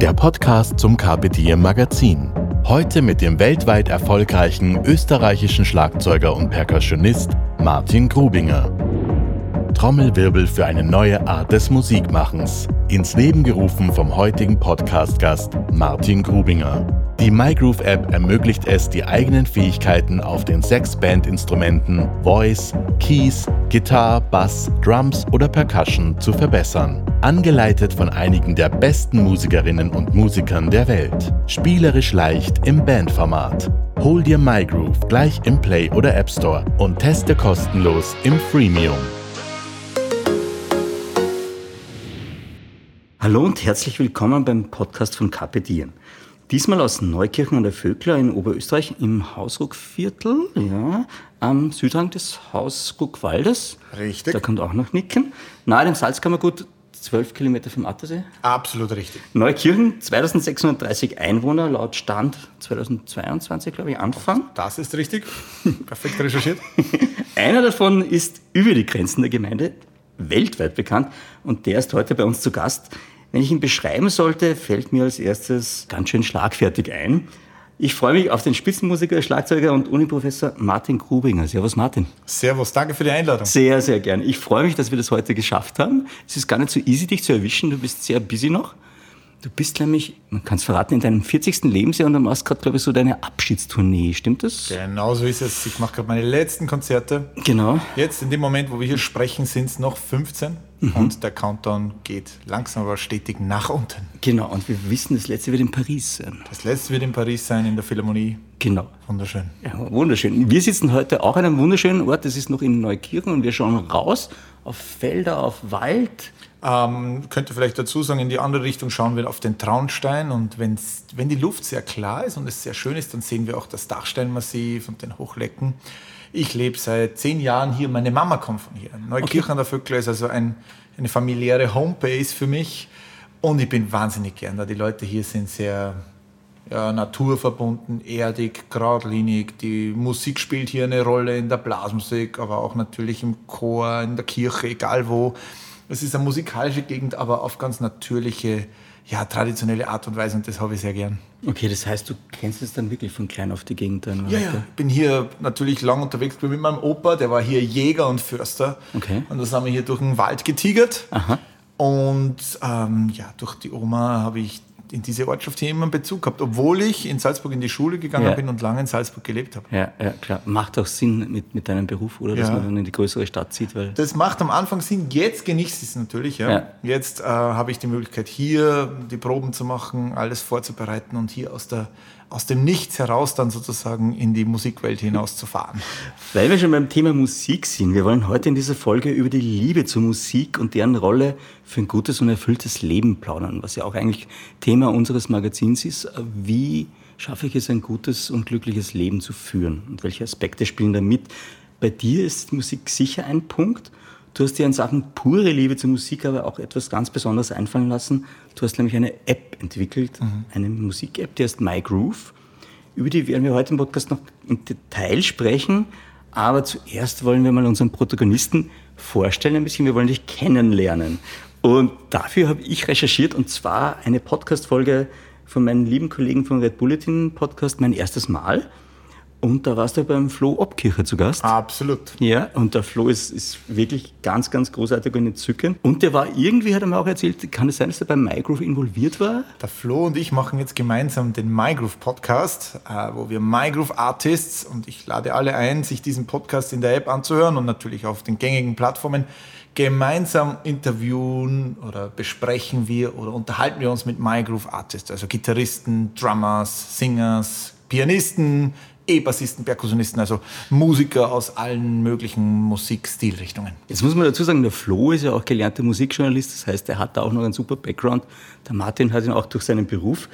der Podcast zum Carpe Diem Magazin. Heute mit dem weltweit erfolgreichen österreichischen Schlagzeuger und Percussionist Martin Grubinger. Trommelwirbel für eine neue Art des Musikmachens. Ins Leben gerufen vom heutigen Podcast-Gast Martin Grubinger. Die MyGroove-App ermöglicht es, die eigenen Fähigkeiten auf den sechs Bandinstrumenten Voice, Keys, Gitarre, Bass, Drums oder Percussion zu verbessern. Angeleitet von einigen der besten Musikerinnen und Musikern der Welt. Spielerisch leicht im Bandformat. Hol dir MyGroove gleich im Play oder App Store und teste kostenlos im Freemium. Hallo und herzlich willkommen beim Podcast von Carpe Diem. Diesmal aus Neukirchen an der Vögler in Oberösterreich im Hausruckviertel, ja, am Südrand des Hausruckwaldes. Richtig. Da kommt auch noch nicken. Nahe dem Salzkammergut, 12 Kilometer vom Attersee. Absolut richtig. Neukirchen, 2630 Einwohner, laut Stand 2022, glaube ich, Anfang. Das ist richtig. Perfekt recherchiert. Einer davon ist über die Grenzen der Gemeinde weltweit bekannt und der ist heute bei uns zu Gast. Wenn ich ihn beschreiben sollte, fällt mir als erstes ganz schön schlagfertig ein. Ich freue mich auf den Spitzenmusiker, Schlagzeuger und Uniprofessor Martin Grubinger. Servus Martin. Servus, danke für die Einladung. Sehr, sehr gern. Ich freue mich, dass wir das heute geschafft haben. Es ist gar nicht so easy, dich zu erwischen. Du bist sehr busy noch. Du bist nämlich, man kann es verraten, in deinem 40. Lebensjahr und du machst gerade, glaube ich, so deine Abschiedstournee. Stimmt das? Genau so ist es. Ich mache gerade meine letzten Konzerte. Genau. Jetzt, in dem Moment, wo wir hier sprechen, sind es noch 15 Mhm. und der Countdown geht langsam aber stetig nach unten. Genau. Und wir wissen, das letzte wird in Paris sein. Das letzte wird in Paris sein, in der Philharmonie. Genau. Wunderschön. Ja, wunderschön. Wir sitzen heute auch an einem wunderschönen Ort. Das ist noch in Neukirchen und wir schauen raus auf Felder, auf Wald. Ähm, könnte vielleicht dazu sagen, in die andere Richtung schauen wir auf den Traunstein und wenn's, wenn die Luft sehr klar ist und es sehr schön ist, dann sehen wir auch das Dachsteinmassiv und den Hochlecken. Ich lebe seit zehn Jahren hier, meine Mama kommt von hier. Neukirchen an der Vöckler ist also ein, eine familiäre Homebase für mich und ich bin wahnsinnig gern da. Die Leute hier sind sehr ja, naturverbunden, erdig, geradlinig. Die Musik spielt hier eine Rolle in der Blasmusik, aber auch natürlich im Chor, in der Kirche, egal wo. Es ist eine musikalische Gegend, aber auf ganz natürliche, ja, traditionelle Art und Weise und das habe ich sehr gern. Okay, das heißt, du kennst es dann wirklich von klein auf die Gegend dann? Ja, ja. Ich bin hier natürlich lang unterwegs bin mit meinem Opa, der war hier Jäger und Förster. Okay. Und da sind wir hier durch den Wald getigert. Aha. Und ähm, ja, durch die Oma habe ich in diese Ortschaft hier immer einen Bezug gehabt, obwohl ich in Salzburg in die Schule gegangen Ja. bin und lange in Salzburg gelebt habe. Ja, ja, klar. Macht auch Sinn mit, mit deinem Beruf, oder? Dass Ja. man dann in die größere Stadt zieht, weil. Das macht am Anfang Sinn. Jetzt genießt es natürlich. Ja. Jetzt äh, habe ich die Möglichkeit, hier die Proben zu machen, alles vorzubereiten und hier aus, der, aus dem Nichts heraus dann sozusagen in die Musikwelt hinauszufahren. Weil wir schon beim Thema Musik sind, wir wollen heute in dieser Folge über die Liebe zur Musik und deren Rolle für ein gutes und erfülltes Leben plaudern, was ja auch eigentlich Thema unseres Magazins ist. Wie schaffe ich es, ein gutes und glückliches Leben zu führen? Und welche Aspekte spielen da mit? Bei dir ist Musik sicher ein Punkt. Du hast dir in Sachen pure Liebe zur Musik aber auch etwas ganz Besonderes einfallen lassen. Du hast nämlich eine App entwickelt, eine Musik-App, die heißt MyGroove. Über die werden wir heute im Podcast noch im Detail sprechen. Aber zuerst wollen wir mal unseren Protagonisten vorstellen ein bisschen. Wir wollen dich kennenlernen. Und dafür habe ich recherchiert und zwar eine Podcast-Folge von meinen lieben Kollegen vom Red Bulletin Podcast, mein erstes Mal. Und da warst du beim Flo Obkircher zu Gast. Absolut. Ja, und der Flo ist, ist wirklich ganz, ganz großartig und entzückend. Und der war irgendwie, hat er mir auch erzählt, kann es sein, dass er beim MyGroove involviert war? Der Flo und ich machen jetzt gemeinsam den MyGroove Podcast, äh, wo wir MyGroove Artists und ich lade alle ein, sich diesen Podcast in der App anzuhören und natürlich auf den gängigen Plattformen gemeinsam interviewen oder besprechen wir oder unterhalten wir uns mit MyGroove Artists, also Gitarristen, Drummers, Singers, Pianisten, E-Bassisten, Perkussionisten, also Musiker aus allen möglichen Musikstilrichtungen. Jetzt muss man dazu sagen, der Flo ist ja auch gelernter Musikjournalist, das heißt, er hat da auch noch einen super Background. Der Martin hat ihn auch durch seinen Beruf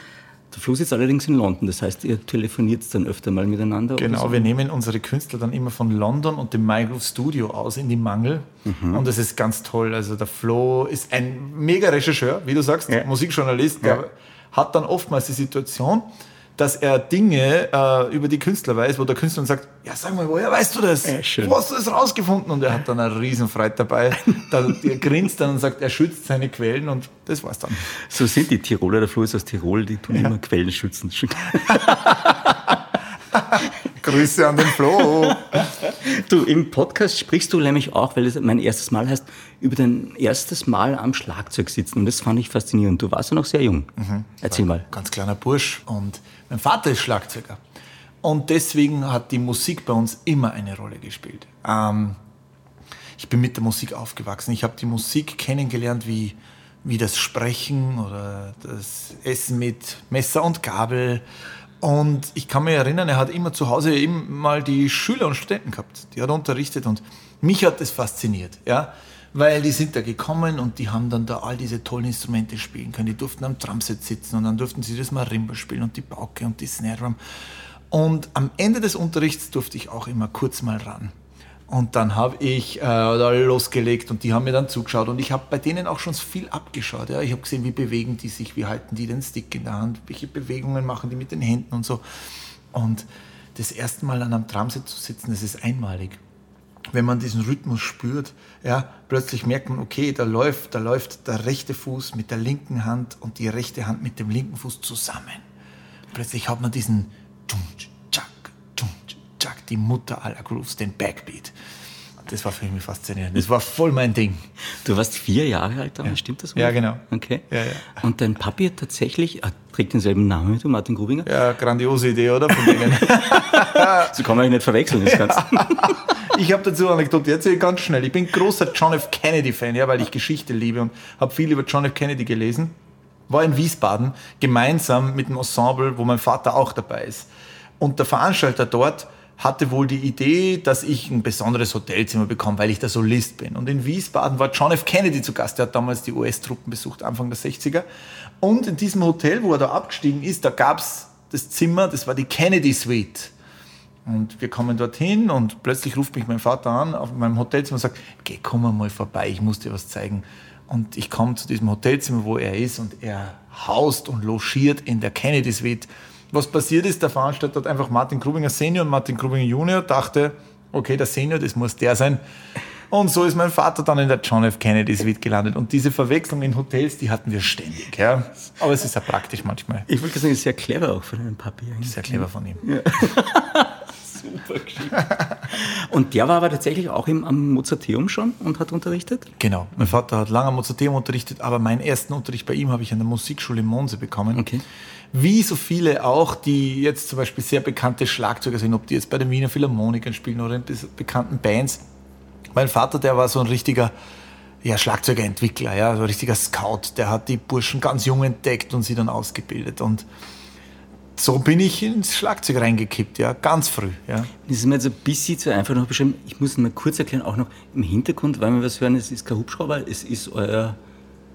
Der Flo sitzt allerdings in London, das heißt, ihr telefoniert dann öfter mal miteinander. Genau, so? wir nehmen unsere Künstler dann immer von London und dem MyGroove Studio aus in die Mangel. Mhm. Und das ist ganz toll. Also der Flo ist ein mega Rechercheur, wie du sagst, ja. Musikjournalist, der ja. hat dann oftmals die Situation, dass er Dinge äh, über die Künstler weiß, wo der Künstler sagt, ja sag mal, woher weißt du das? Ja, Wo hast du das rausgefunden? Und er hat dann eine Riesenfreude dabei. dann, er grinst dann und sagt, er schützt seine Quellen und das war's dann. So sind die Tiroler, der Flo ist aus Tirol, die tun ja. immer Quellen schützen. Grüße an den Flo. Du, im Podcast sprichst du nämlich auch, weil es mein erstes Mal heißt, über dein erstes Mal am Schlagzeug sitzen. Und das fand ich faszinierend. Du warst ja noch sehr jung. Mhm. Erzähl mal. Ganz kleiner Bursch. Und mein Vater ist Schlagzeuger. Und deswegen hat die Musik bei uns immer eine Rolle gespielt. Ähm, ich bin mit der Musik aufgewachsen. Ich habe die Musik kennengelernt wie, wie das Sprechen oder das Essen mit Messer und Gabel. Und ich kann mich erinnern, er hat immer zu Hause eben mal die Schüler und Studenten gehabt. Die hat er unterrichtet und mich hat das fasziniert. Ja? Weil die sind da gekommen und die haben dann da all diese tollen Instrumente spielen können. Die durften am Drumset sitzen und dann durften sie das Marimba spielen und die Pauke und die Snare Drum. Und am Ende des Unterrichts durfte ich auch immer kurz mal ran. Und dann habe ich äh, losgelegt und die haben mir dann zugeschaut und ich habe bei denen auch schon viel abgeschaut. Ja. Ich habe gesehen, wie bewegen die sich, wie halten die den Stick in der Hand, welche Bewegungen machen die mit den Händen und so. Und das erste Mal an einem Drumset zu sitzen, das ist einmalig wenn man diesen Rhythmus spürt, ja, plötzlich merkt man, okay, da läuft, da läuft der rechte Fuß mit der linken Hand und die rechte Hand mit dem linken Fuß zusammen. Plötzlich hat man diesen die Mutter aller Grooves, den Backbeat. Das war für mich faszinierend. Das war voll mein Ding. Du warst vier Jahre alt damals, ja. stimmt das? Ja, genau. Okay. Ja, ja. Und dein Papi hat tatsächlich, er trägt denselben Namen wie du, Martin Grubinger? Ja, grandiose Idee, oder? Von denen. so kann man eigentlich nicht verwechseln, das Ganze. ich habe dazu eine Anekdote, erzähle ganz schnell. Ich bin großer John F. Kennedy-Fan, ja, weil ich Geschichte liebe und habe viel über John F. Kennedy gelesen. War in Wiesbaden, gemeinsam mit dem Ensemble, wo mein Vater auch dabei ist. Und der Veranstalter dort hatte wohl die Idee, dass ich ein besonderes Hotelzimmer bekomme, weil ich der Solist bin. Und in Wiesbaden war John F. Kennedy zu Gast, der hat damals die US-Truppen besucht, Anfang der 60er. Und in diesem Hotel, wo er da abgestiegen ist, da gab es das Zimmer, das war die Kennedy Suite. Und wir kommen dorthin und plötzlich ruft mich mein Vater an auf meinem Hotelzimmer und sagt, geh, komm mal vorbei, ich muss dir was zeigen. Und ich komme zu diesem Hotelzimmer, wo er ist und er haust und logiert in der Kennedy Suite. Was passiert ist, der Veranstalter hat einfach Martin Grubinger Senior und Martin Grubinger Junior dachte, okay, der Senior, das muss der sein. Und so ist mein Vater dann in der John F. Kennedy Suite gelandet. Und diese Verwechslung in Hotels, die hatten wir ständig. Ja. Aber es ist ja praktisch manchmal. Ich wollte sagen, sehr clever auch von deinem Papi. Sehr clever von ihm. Ja. Super Geschichte. Und der war aber tatsächlich auch im, am Mozarteum schon und hat unterrichtet? Genau. Mein Vater hat lange am Mozarteum unterrichtet, aber meinen ersten Unterricht bei ihm habe ich an der Musikschule in Monse bekommen. Okay. Wie so viele auch, die jetzt zum Beispiel sehr bekannte Schlagzeuger sind, ob die jetzt bei den Wiener Philharmonikern spielen oder in bekannten Bands. Mein Vater, der war so ein richtiger ja, Schlagzeugerentwickler, ja, so ein richtiger Scout. Der hat die Burschen ganz jung entdeckt und sie dann ausgebildet. Und so bin ich ins Schlagzeug reingekippt, ja, ganz früh. Ja. Das ist mir jetzt ein bisschen zu einfach noch beschreiben. Ich muss mal kurz erklären, auch noch im Hintergrund, weil wir was hören, es ist kein Hubschrauber, es ist euer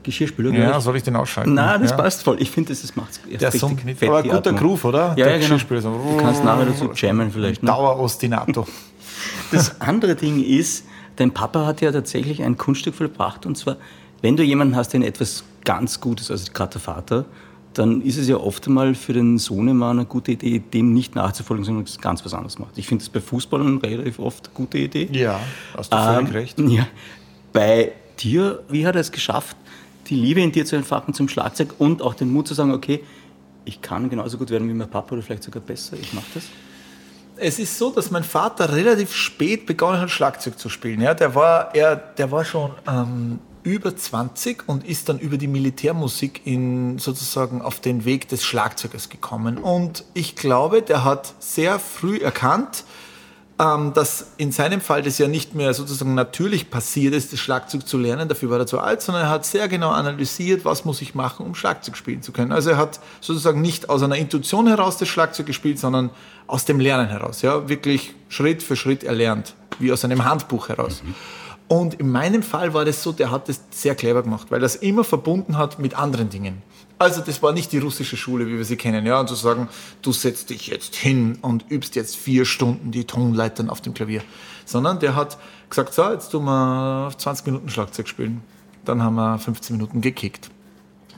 Geschirrspüler. Ja, soll ich den ausschalten? Nein, das ja. passt voll. Ich finde, das macht es Der Song mit, aber guter Atmung. Groove, oder? Ja, ja genau. Du kannst nachher dazu jammen vielleicht. Ne? Dauerostinato. das andere Ding ist, dein Papa hat ja tatsächlich ein Kunststück vollbracht und zwar, wenn du jemanden hast, der etwas ganz Gutes, also gerade der Vater, dann ist es ja oft einmal für den Sohnemann eine gute Idee, dem nicht nachzufolgen, sondern ganz was anderes macht. Ich finde es bei Fußballern relativ oft eine gute Idee. Ja, hast du völlig ähm, recht. Ja. Bei dir, wie hat er es geschafft, die Liebe in dir zu entfachen zum Schlagzeug und auch den Mut zu sagen, okay, ich kann genauso gut werden wie mein Papa oder vielleicht sogar besser, ich mache das? Es ist so, dass mein Vater relativ spät begonnen hat, Schlagzeug zu spielen. Ja, der, war, er, der war schon ähm, über 20 und ist dann über die Militärmusik in, sozusagen auf den Weg des Schlagzeugers gekommen. Und ich glaube, der hat sehr früh erkannt, ähm, dass in seinem Fall das ja nicht mehr sozusagen natürlich passiert ist, das Schlagzeug zu lernen, dafür war er zu alt, sondern er hat sehr genau analysiert, was muss ich machen, um Schlagzeug spielen zu können. Also er hat sozusagen nicht aus einer Intuition heraus das Schlagzeug gespielt, sondern aus dem Lernen heraus, ja, wirklich Schritt für Schritt erlernt, wie aus einem Handbuch heraus. Mhm. Und in meinem Fall war das so, der hat das sehr clever gemacht, weil das immer verbunden hat mit anderen Dingen. Also das war nicht die russische Schule, wie wir sie kennen, ja, und zu sagen, du setzt dich jetzt hin und übst jetzt vier Stunden die Tonleitern auf dem Klavier, sondern der hat gesagt, so, jetzt tun wir 20 Minuten Schlagzeug spielen. Dann haben wir 15 Minuten gekickt.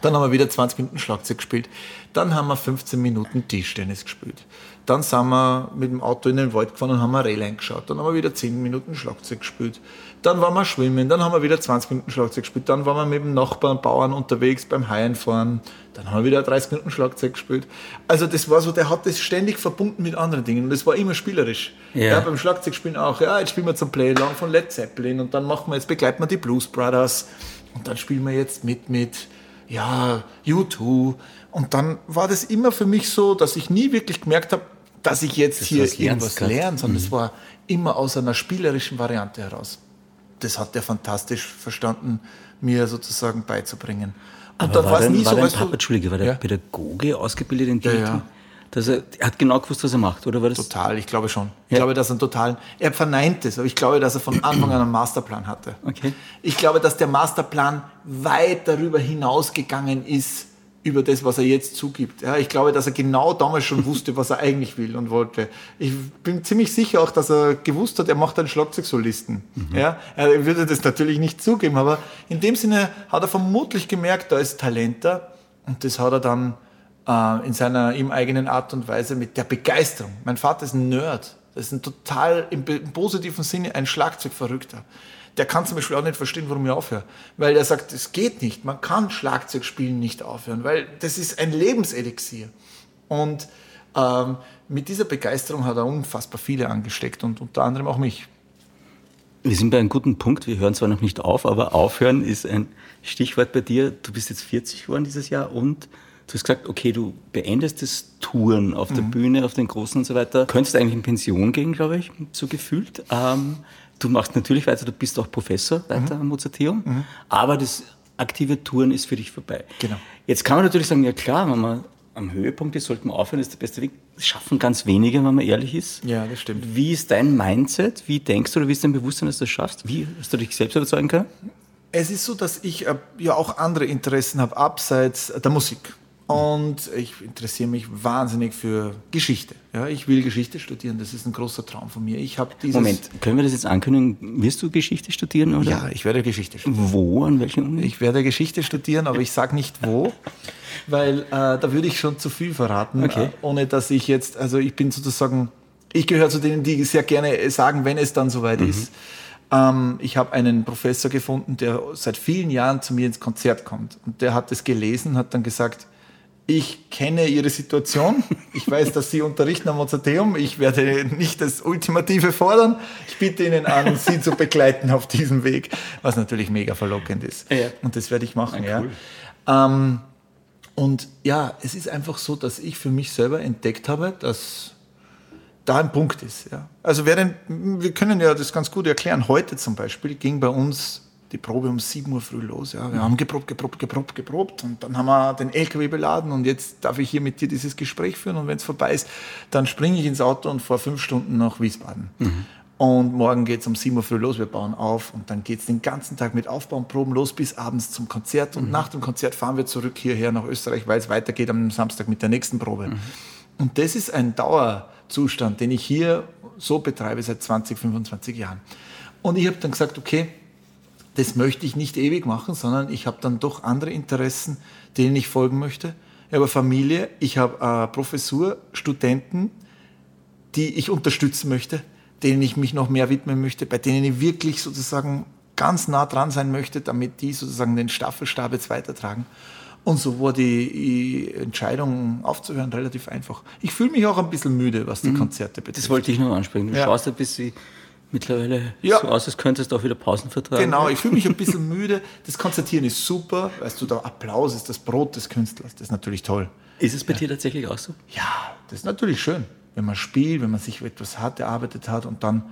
Dann haben wir wieder 20 Minuten Schlagzeug gespielt. Dann haben wir 15 Minuten Tischtennis gespielt. Dann sind wir mit dem Auto in den Wald gefahren und haben eine Reh eingeschaut. Dann haben wir wieder 10 Minuten Schlagzeug gespielt. Dann waren wir schwimmen. Dann haben wir wieder 20 Minuten Schlagzeug gespielt. Dann waren wir mit dem Nachbarn, Bauern unterwegs beim Haienfahren. Dann haben wir wieder 30 Minuten Schlagzeug gespielt. Also das war so, der hat das ständig verbunden mit anderen Dingen. Und das war immer spielerisch. Ja. ja beim Schlagzeugspielen auch. Ja, jetzt spielen wir zum Play Along von Led Zeppelin. Und dann machen wir, jetzt begleiten wir die Blues Brothers. Und dann spielen wir jetzt mit, mit, ja, U2. Und dann war das immer für mich so, dass ich nie wirklich gemerkt habe, dass ich jetzt das hier irgendwas lerne, sondern es mhm. war immer aus einer spielerischen Variante heraus. Das hat er fantastisch verstanden, mir sozusagen beizubringen. Und Aber dann war es nie war so, dein Papa, Entschuldige, war der ja? Pädagoge ausgebildet in die ja, ja. Dass er, er, hat genau gewusst, was er macht, oder war das? Total, ich glaube schon. Ich ja. glaube, dass er einen totalen, er verneint es, aber ich glaube, dass er von Anfang an einen Masterplan hatte. Okay. Ich glaube, dass der Masterplan weit darüber hinausgegangen ist, über das, was er jetzt zugibt. Ja, ich glaube, dass er genau damals schon wusste, was er eigentlich will und wollte. Ich bin ziemlich sicher auch, dass er gewusst hat, er macht einen Schlagzeugsolisten. Mhm. Ja, er würde das natürlich nicht zugeben, aber in dem Sinne hat er vermutlich gemerkt, da ist Talent da und das hat er dann äh, in seiner ihm eigenen Art und Weise mit der Begeisterung. Mein Vater ist ein Nerd. Das ist ein total im, im positiven Sinne ein Schlagzeugverrückter der kann zum Beispiel auch nicht verstehen, warum ich aufhöre. Weil er sagt, es geht nicht. Man kann Schlagzeug spielen nicht aufhören, weil das ist ein Lebenselixier. Und ähm, mit dieser Begeisterung hat er unfassbar viele angesteckt und unter anderem auch mich. Wir sind bei einem guten Punkt. Wir hören zwar noch nicht auf, aber aufhören ist ein Stichwort bei dir. Du bist jetzt 40 geworden dieses Jahr und du hast gesagt, okay, du beendest das Touren auf der mhm. Bühne, auf den Großen und so weiter. Könntest eigentlich in Pension gehen, glaube ich, so gefühlt. Ähm, du machst natürlich weiter, du bist auch Professor weiter mhm. am Mozarteum, mhm. aber das aktive Touren ist für dich vorbei. Genau. Jetzt kann man natürlich sagen, ja klar, wenn man am Höhepunkt ist, sollte man aufhören, das ist der beste Weg. Das schaffen ganz wenige, wenn man ehrlich ist. Ja, das stimmt. Wie ist dein Mindset? Wie denkst du oder wie ist dein Bewusstsein, dass du das schaffst? Wie hast du dich selbst überzeugen können? Es ist so, dass ich äh, ja auch andere Interessen habe, abseits der Musik. Und ich interessiere mich wahnsinnig für Geschichte. Ja, ich will Geschichte studieren, das ist ein großer Traum von mir. Ich habe dieses Moment, können wir das jetzt ankündigen? Wirst du Geschichte studieren? Oder? Ja, ich werde Geschichte studieren. Wo? An welchem Uni? Ich werde Geschichte studieren, aber ich sage nicht wo, weil äh, da würde ich schon zu viel verraten, okay. äh, ohne dass ich jetzt, also ich bin sozusagen, ich gehöre zu denen, die sehr gerne sagen, wenn es dann soweit mhm. ist. Ähm, ich habe einen Professor gefunden, der seit vielen Jahren zu mir ins Konzert kommt. Und der hat es gelesen, hat dann gesagt, ich kenne Ihre Situation. Ich weiß, dass Sie unterrichten am Mozarteum. Ich werde nicht das Ultimative fordern. Ich bitte Ihnen an, Sie zu begleiten auf diesem Weg, was natürlich mega verlockend ist. Ja. Und das werde ich machen. Ja, cool. ja. Ähm, und ja, es ist einfach so, dass ich für mich selber entdeckt habe, dass da ein Punkt ist. Ja. Also während, wir können ja das ganz gut erklären. Heute zum Beispiel ging bei uns die Probe um 7 Uhr früh los. Ja. Wir haben geprobt, geprobt, geprobt, geprobt und dann haben wir den LKW beladen und jetzt darf ich hier mit dir dieses Gespräch führen und wenn es vorbei ist, dann springe ich ins Auto und fahre fünf Stunden nach Wiesbaden. Mhm. Und morgen geht es um 7 Uhr früh los, wir bauen auf und dann geht es den ganzen Tag mit Aufbauproben los bis abends zum Konzert und mhm. nach dem Konzert fahren wir zurück hierher nach Österreich, weil es weitergeht am Samstag mit der nächsten Probe. Mhm. Und das ist ein Dauerzustand, den ich hier so betreibe seit 20, 25 Jahren. Und ich habe dann gesagt, okay, das möchte ich nicht ewig machen, sondern ich habe dann doch andere Interessen, denen ich folgen möchte. Ich habe Familie, ich habe Professur, Studenten, die ich unterstützen möchte, denen ich mich noch mehr widmen möchte, bei denen ich wirklich sozusagen ganz nah dran sein möchte, damit die sozusagen den Staffelstab jetzt weitertragen. Und so war die Entscheidung aufzuhören relativ einfach. Ich fühle mich auch ein bisschen müde, was die mhm. Konzerte betrifft. Das wollte ich nur ansprechen. Du ja. schaust ein bisschen mittlerweile ja. so aus, als könntest du auch wieder Pausen vertragen. Genau, ich fühle mich ein bisschen müde. Das Konzertieren ist super. Weißt du, der Applaus ist das Brot des Künstlers. Das ist natürlich toll. Ist es bei ja. dir tatsächlich auch so? Ja, das ist natürlich schön. Wenn man spielt, wenn man sich etwas hart erarbeitet hat und dann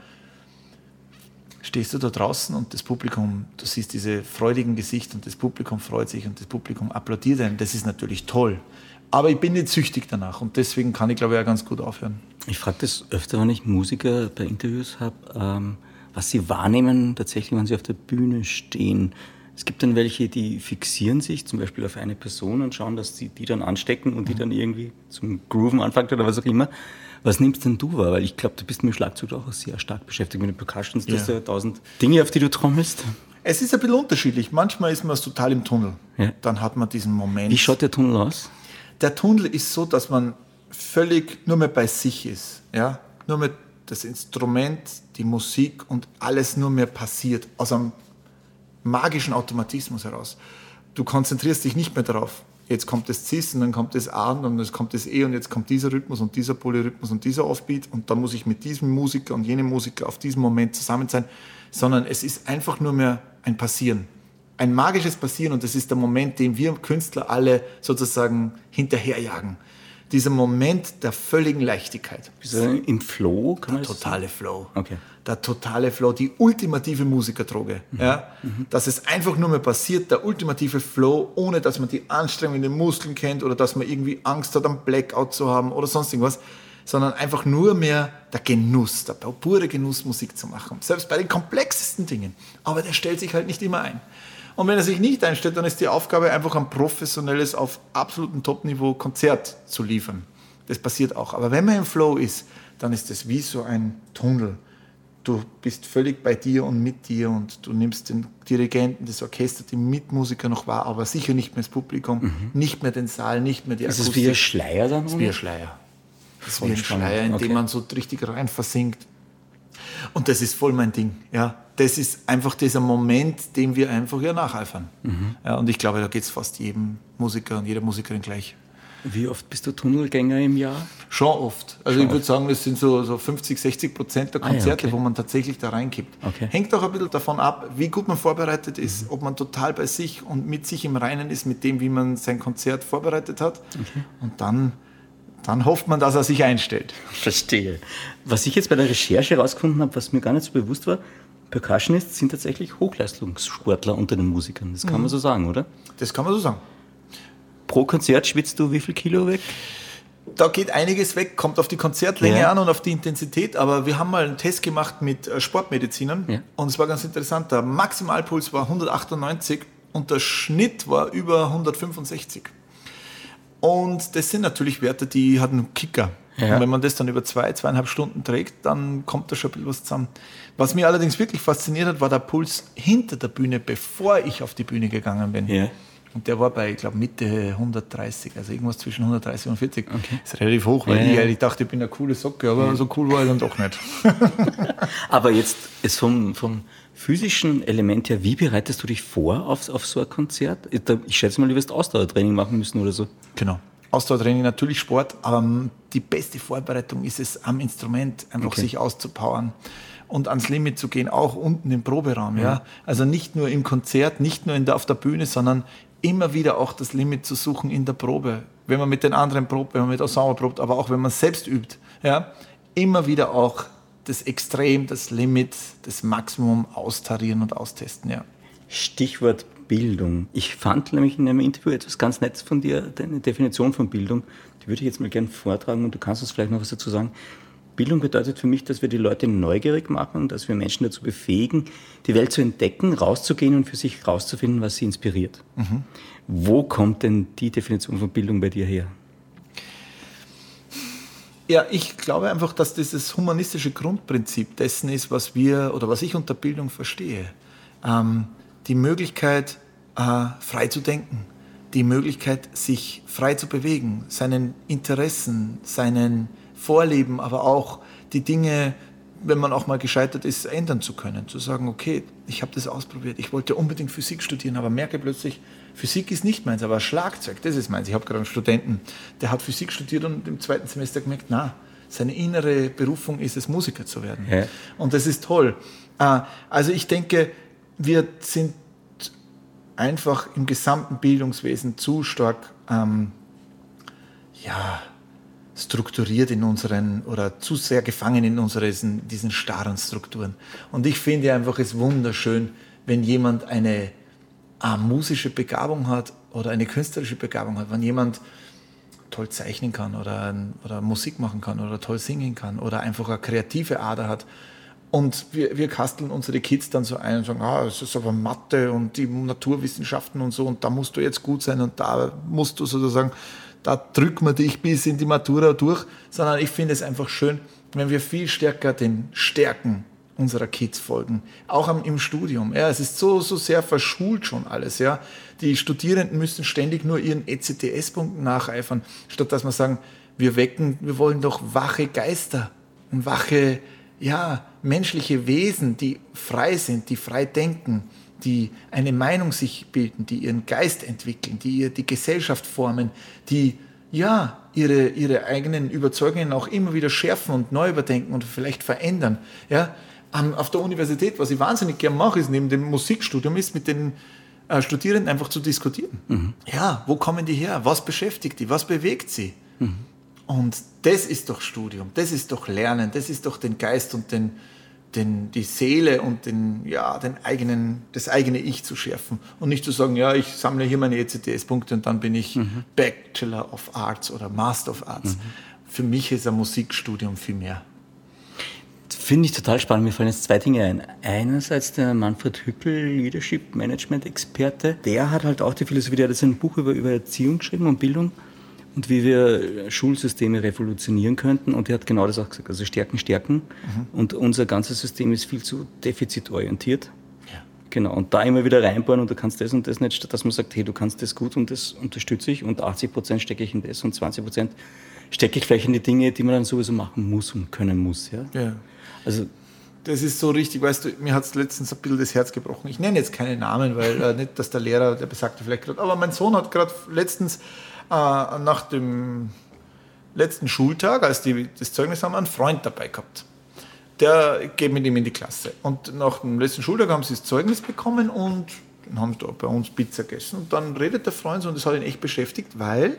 stehst du da draußen und das Publikum, du siehst diese freudigen Gesichter und das Publikum freut sich und das Publikum applaudiert einem. Das ist natürlich toll. Aber ich bin nicht süchtig danach und deswegen kann ich, glaube ich, auch ganz gut aufhören. Ich frage das öfter, wenn ich Musiker bei Interviews habe, ähm, was sie wahrnehmen tatsächlich, wenn sie auf der Bühne stehen. Es gibt dann welche, die fixieren sich zum Beispiel auf eine Person und schauen, dass sie die dann anstecken und die dann irgendwie zum Grooven anfangen oder was auch immer. Was nimmst denn du wahr? Weil ich glaube, du bist mit dem Schlagzeug auch sehr stark beschäftigt mit den Percussions. Du Ja. hast ja tausend Dinge, auf die du trommelst. Es ist ein bisschen unterschiedlich. Manchmal ist man total im Tunnel. Ja. Dann hat man diesen Moment. Wie schaut der Tunnel aus? Der Tunnel ist so, dass man völlig nur mehr bei sich ist. Ja? Nur mehr das Instrument, die Musik und alles nur mehr passiert. Aus einem magischen Automatismus heraus. Du konzentrierst dich nicht mehr darauf. Jetzt kommt das Cis und dann kommt das A und dann kommt das E und jetzt kommt dieser Rhythmus und dieser Polyrhythmus und dieser Offbeat und dann muss ich mit diesem Musiker und jenem Musiker auf diesem Moment zusammen sein, sondern es ist einfach nur mehr ein Passieren. Ein magisches Passieren und das ist der Moment, den wir Künstler alle sozusagen hinterherjagen. Dieser Moment der völligen Leichtigkeit. Du im Flow? Kann das Totale Flow. Okay. Der totale Flow, die ultimative Musikerdroge. Ja? Dass es einfach nur mehr passiert, der ultimative Flow, ohne dass man die Anstrengung in den Muskeln kennt oder dass man irgendwie Angst hat, einen Blackout zu haben oder sonst irgendwas, sondern einfach nur mehr der Genuss, der pure Genuss, Musik zu machen. Selbst bei den komplexesten Dingen. Aber der stellt sich halt nicht immer ein. Und wenn er sich nicht einstellt, dann ist die Aufgabe einfach ein professionelles, auf absolutem Top-Niveau Konzert zu liefern. Das passiert auch. Aber wenn man im Flow ist, dann ist das wie so ein Tunnel. Du bist völlig bei dir und mit dir und du nimmst den Dirigenten, das Orchester, die Mitmusiker noch wahr, aber sicher nicht mehr das Publikum, nicht mehr den Saal, nicht mehr die Ist Akustik. es wie ein Schleier dann? Das ist wie ein Schleier. Das ist wie ein. Schleier, in Okay. dem man so richtig rein versinkt. Und das ist voll mein Ding. Ja, das ist einfach dieser Moment, dem wir einfach ja nacheifern. Mhm. Ja, und ich glaube, da geht es fast jedem Musiker und jeder Musikerin gleich. Wie oft bist du Tunnelgänger im Jahr? Schon oft. Also ich würde sagen, das sind so, so 50, 60 Prozent der Ah ja, Konzerte, okay. wo man tatsächlich da reinkippt. Okay. Hängt auch ein bisschen davon ab, wie gut man vorbereitet ist, Mhm. ob man total bei sich und mit sich im Reinen ist, mit dem, wie man sein Konzert vorbereitet hat. Und dann, dann hofft man, dass er sich einstellt. Verstehe. Was ich jetzt bei der Recherche herausgefunden habe, was mir gar nicht so bewusst war, Percussionists sind tatsächlich Hochleistungssportler unter den Musikern. Das kann man so sagen, oder? Das kann man so sagen. Pro Konzert schwitzt du wie viel Kilo weg? Da geht einiges weg, kommt auf die Konzertlänge Ja. an und auf die Intensität. Aber wir haben mal einen Test gemacht mit äh, Sportmedizinern Ja. und es war ganz interessant. Der Maximalpuls war 198 und der Schnitt war über 165. Und das sind natürlich Werte, die hat einen Kicker. Ja. Und wenn man das dann über zwei, zweieinhalb Stunden trägt, dann kommt da schon ein bisschen was zusammen. Was mich allerdings wirklich fasziniert hat, war der Puls hinter der Bühne, bevor ich auf die Bühne gegangen bin. Ja. Und der war bei, ich glaube, Mitte 130, also irgendwas zwischen 130 und 40. Das ist relativ hoch, weil Ja, ich ja. eigentlich dachte, ich bin eine coole Socke, aber so cool war ich dann doch nicht. Aber jetzt ist vom, vom physischen Element her, wie bereitest du dich vor auf, auf so ein Konzert? Ich schätze mal, du wirst Ausdauertraining machen müssen oder so. Genau. Ausdauertraining, natürlich Sport, aber ähm, die beste Vorbereitung ist es, am Instrument einfach Okay. sich auszupowern und ans Limit zu gehen, auch unten im Proberaum. Ja. Also nicht nur im Konzert, nicht nur in der, auf der Bühne, sondern immer wieder auch das Limit zu suchen in der Probe. Wenn man mit den anderen probt, wenn man mit Ensemble probt, aber auch wenn man selbst übt. Ja. Immer wieder auch das Extrem, das Limit, das Maximum austarieren und austesten. Ja. Stichwort Bildung. Ich fand nämlich in einem Interview etwas ganz Nettes von dir, deine Definition von Bildung. Die würde ich jetzt mal gerne vortragen und du kannst uns vielleicht noch was dazu sagen. Bildung bedeutet für mich, dass wir die Leute neugierig machen, dass wir Menschen dazu befähigen, die Welt zu entdecken, rauszugehen und für sich rauszufinden, was sie inspiriert. Wo kommt denn die Definition von Bildung bei dir her? Ja, ich glaube einfach, dass dieses humanistische Grundprinzip dessen ist, was wir oder was ich unter Bildung verstehe. Ähm, die Möglichkeit, äh, frei zu denken, die Möglichkeit, sich frei zu bewegen, seinen Interessen, seinen Vorlieben, aber auch die Dinge, wenn man auch mal gescheitert ist, ändern zu können. Zu sagen, okay, ich habe das ausprobiert, ich wollte unbedingt Physik studieren, aber merke plötzlich, Physik ist nicht meins, aber Schlagzeug, das ist meins. Ich habe gerade einen Studenten, der hat Physik studiert und im zweiten Semester gemerkt, na, seine innere Berufung ist es, Musiker zu werden. Ja. Und das ist toll. Äh, Also ich denke, wir sind einfach im gesamten Bildungswesen zu stark ähm, ja, strukturiert in unseren oder zu sehr gefangen in unseren diesen starren Strukturen. Und ich finde einfach es wunderschön, wenn jemand eine äh, musische Begabung hat oder eine künstlerische Begabung hat, wenn jemand toll zeichnen kann oder, oder Musik machen kann oder toll singen kann oder einfach eine kreative Ader hat Und wir, wir kasteln unsere Kids dann so ein und sagen, ah, es ist aber Mathe und die Naturwissenschaften und so und da musst du jetzt gut sein und da musst du sozusagen, da drücken wir dich bis in die Matura durch, sondern ich finde es einfach schön, wenn wir viel stärker den Stärken unserer Kids folgen, auch im Studium. Ja, es ist so, so sehr verschult schon alles. Ja. Die Studierenden müssen ständig nur ihren ECTS-Punkten nacheifern, statt dass wir sagen, wir wecken, wir wollen doch wache Geister und wache ja, menschliche Wesen, die frei sind, die frei denken, die eine Meinung sich bilden, die ihren Geist entwickeln, die die Gesellschaft formen, die ja ihre, ihre eigenen Überzeugungen auch immer wieder schärfen und neu überdenken und vielleicht verändern. Ja, auf der Universität, was ich wahnsinnig gern mache, ist neben dem Musikstudium, ist mit den äh, Studierenden einfach zu diskutieren. Mhm. Ja, wo kommen die her? Was beschäftigt die? Was bewegt sie? Mhm. Und das ist doch Studium, das ist doch Lernen, das ist doch den Geist und den, den, die Seele und den, ja, den eigenen, das eigene Ich zu schärfen. Und nicht zu sagen, ja, ich sammle hier meine ECTS-Punkte und dann bin ich mhm. Bachelor of Arts oder Master of Arts. Mhm. Für mich ist ein Musikstudium viel mehr. Finde ich total spannend. Mir fallen jetzt zwei Dinge ein. Einerseits der Manfred Hückel, Leadership Management Experte. Der hat halt auch die Philosophie, der hat jetzt ein Buch über, über Erziehung geschrieben und Bildung und wie wir Schulsysteme revolutionieren könnten. Und er hat genau das auch gesagt. Also Stärken, Stärken. Mhm. Und unser ganzes System ist viel zu defizitorientiert. Ja. Genau. Und da immer wieder reinbauen und du kannst das und das nicht, statt dass man sagt, hey, du kannst das gut und das unterstütze ich und 80 Prozent stecke ich in das und 20 Prozent stecke ich vielleicht in die Dinge, die man dann sowieso machen muss und können muss. Ja. ja. Also das ist so richtig, weißt du, mir hat es letztens ein bisschen das Herz gebrochen. Ich nenne jetzt keine Namen, weil äh, nicht, dass der Lehrer, der besagte vielleicht gerade, aber mein Sohn hat gerade letztens nach dem letzten Schultag, als die das Zeugnis haben, einen Freund dabei gehabt. Der geht mit ihm in die Klasse. Und nach dem letzten Schultag haben sie das Zeugnis bekommen und haben da bei uns Pizza gegessen. Und dann redet der Freund so, und das hat ihn echt beschäftigt, weil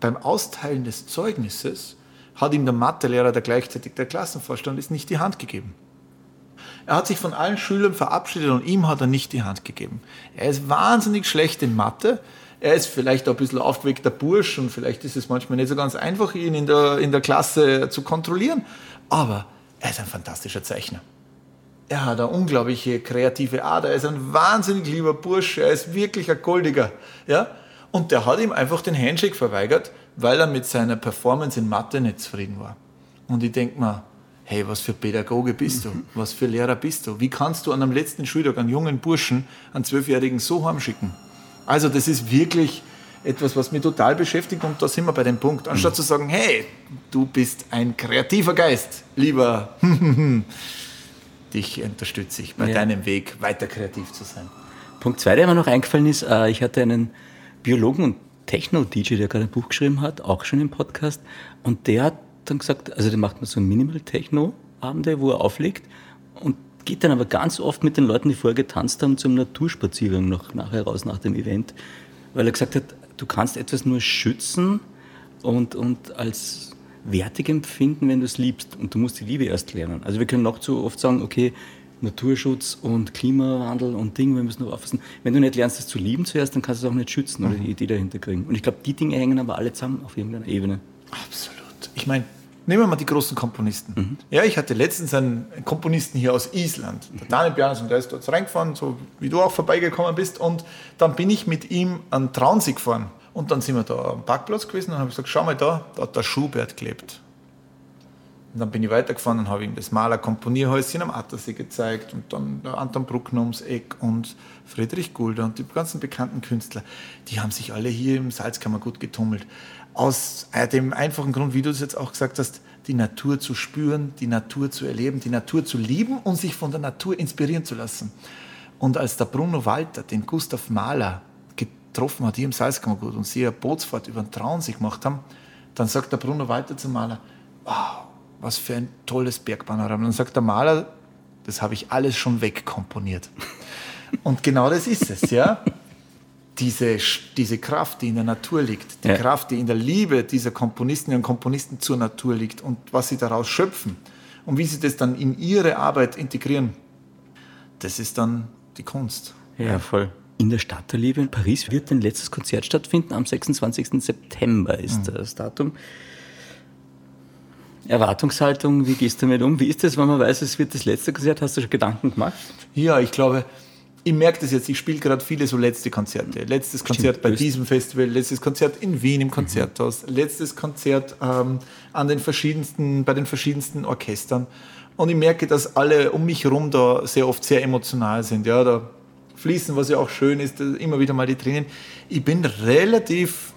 beim Austeilen des Zeugnisses hat ihm der Mathelehrer, der gleichzeitig der Klassenvorstand ist, nicht die Hand gegeben. Er hat sich von allen Schülern verabschiedet und ihm hat er nicht die Hand gegeben. Er ist wahnsinnig schlecht in Mathe. Er ist vielleicht ein bisschen aufgeweckter Bursch und vielleicht ist es manchmal nicht so ganz einfach, ihn in der, in der Klasse zu kontrollieren. Aber er ist ein fantastischer Zeichner. Er hat eine unglaubliche kreative Ader. Er ist ein wahnsinnig lieber Bursch. Er ist wirklich ein Goldiger. Ja? Und der hat ihm einfach den Handshake verweigert, weil er mit seiner Performance in Mathe nicht zufrieden war. Und ich denke mir, hey, was für Pädagoge bist du? Was für Lehrer bist du? Wie kannst du an einem letzten Schultag einen jungen Burschen, einen Zwölfjährigen so heimschicken? Also das ist wirklich etwas, was mich total beschäftigt und da sind wir bei dem Punkt. Anstatt zu sagen, hey, du bist ein kreativer Geist, lieber, dich unterstütze ich bei ja. deinem Weg, weiter kreativ zu sein. Punkt zwei, der mir noch eingefallen ist, äh, ich hatte einen Biologen und Techno-DJ, der gerade ein Buch geschrieben hat, auch schon im Podcast. Und der hat dann gesagt, also der macht mal so Minimal-Techno-Abende, wo er auflegt und geht dann aber ganz oft mit den Leuten, die vorher getanzt haben, zum Naturspaziergang noch nachher raus nach dem Event, weil er gesagt hat, du kannst etwas nur schützen und, und als wertig empfinden, wenn du es liebst. Und du musst die Liebe erst lernen. Also wir können noch zu oft sagen, okay, Naturschutz und Klimawandel und Dinge, wir müssen nur aufpassen. Wenn du nicht lernst, es zu lieben zuerst, dann kannst du es auch nicht schützen oder die mhm. Idee dahinter kriegen. Und ich glaube, die Dinge hängen aber alle zusammen auf irgendeiner Ebene. Absolut. Ich meine, nehmen wir mal die großen Komponisten. Mhm. Ja, ich hatte letztens einen Komponisten hier aus Island, der Daniel Bjarnason, der ist dort reingefahren, so wie du auch vorbeigekommen bist. Und dann bin ich mit ihm an Traunsee gefahren. Und dann sind wir da am Parkplatz gewesen und habe gesagt, schau mal da, da hat der Schubert gelebt. Und dann bin ich weitergefahren und habe ihm das Maler Komponierhäuschen am Attersee gezeigt und dann Anton Bruckner ums Eck und Friedrich Gulder und die ganzen bekannten Künstler. Die haben sich alle hier im Salzkammer gut getummelt. Aus äh, dem einfachen Grund, wie du es jetzt auch gesagt hast, die Natur zu spüren, die Natur zu erleben, die Natur zu lieben und sich von der Natur inspirieren zu lassen. Und als der Bruno Walter den Gustav Mahler getroffen hat hier im Salzkammergut und sie eine Bootsfahrt über den Traunsee gemacht haben, dann sagt der Bruno Walter zum Maler, wow, was für ein tolles Bergpanorama. Dann sagt der Maler, das habe ich alles schon wegkomponiert. Und genau das ist es, ja. Diese, diese Kraft, die in der Natur liegt, die ja. Kraft, die in der Liebe dieser Komponistinnen und Komponisten zur Natur liegt und was sie daraus schöpfen und wie sie das dann in ihre Arbeit integrieren, das ist dann die Kunst. Ja, voll. In der Stadt der Liebe in Paris wird ein letztes Konzert stattfinden. Am 26. September ist mhm. das Datum. Erwartungshaltung, wie gehst du damit um? Wie ist das, wenn man weiß, es wird das letzte Konzert? Hast du schon Gedanken gemacht? Ja, ich glaube, ich merke das jetzt, ich spiele gerade viele so letzte Konzerte. Letztes Konzert bei diesem Festival, letztes Konzert in Wien im Konzerthaus, mhm. letztes Konzert ähm, an den verschiedensten, bei den verschiedensten Orchestern. Und ich merke, dass alle um mich herum da sehr oft sehr emotional sind. Ja, da fließen, was ja auch schön ist, immer wieder mal die Tränen. Ich bin relativ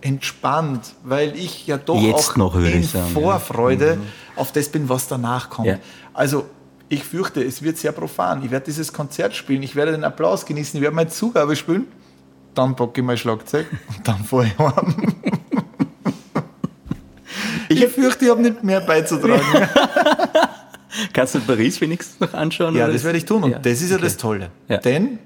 entspannt, weil ich ja doch Jetzt auch noch, in Vorfreude mhm. auf das bin, was danach kommt. Ja. Also ich fürchte, es wird sehr profan. Ich werde dieses Konzert spielen, ich werde den Applaus genießen, ich werde meine Zugabe spielen, dann packe ich mein Schlagzeug und dann fahre ich heim. ich fürchte, ich habe nicht mehr beizutragen. Kannst du Paris wenigstens noch anschauen? Ja, das werde ich tun. Und ja. das ist ja okay. das Tolle. Ja. Denn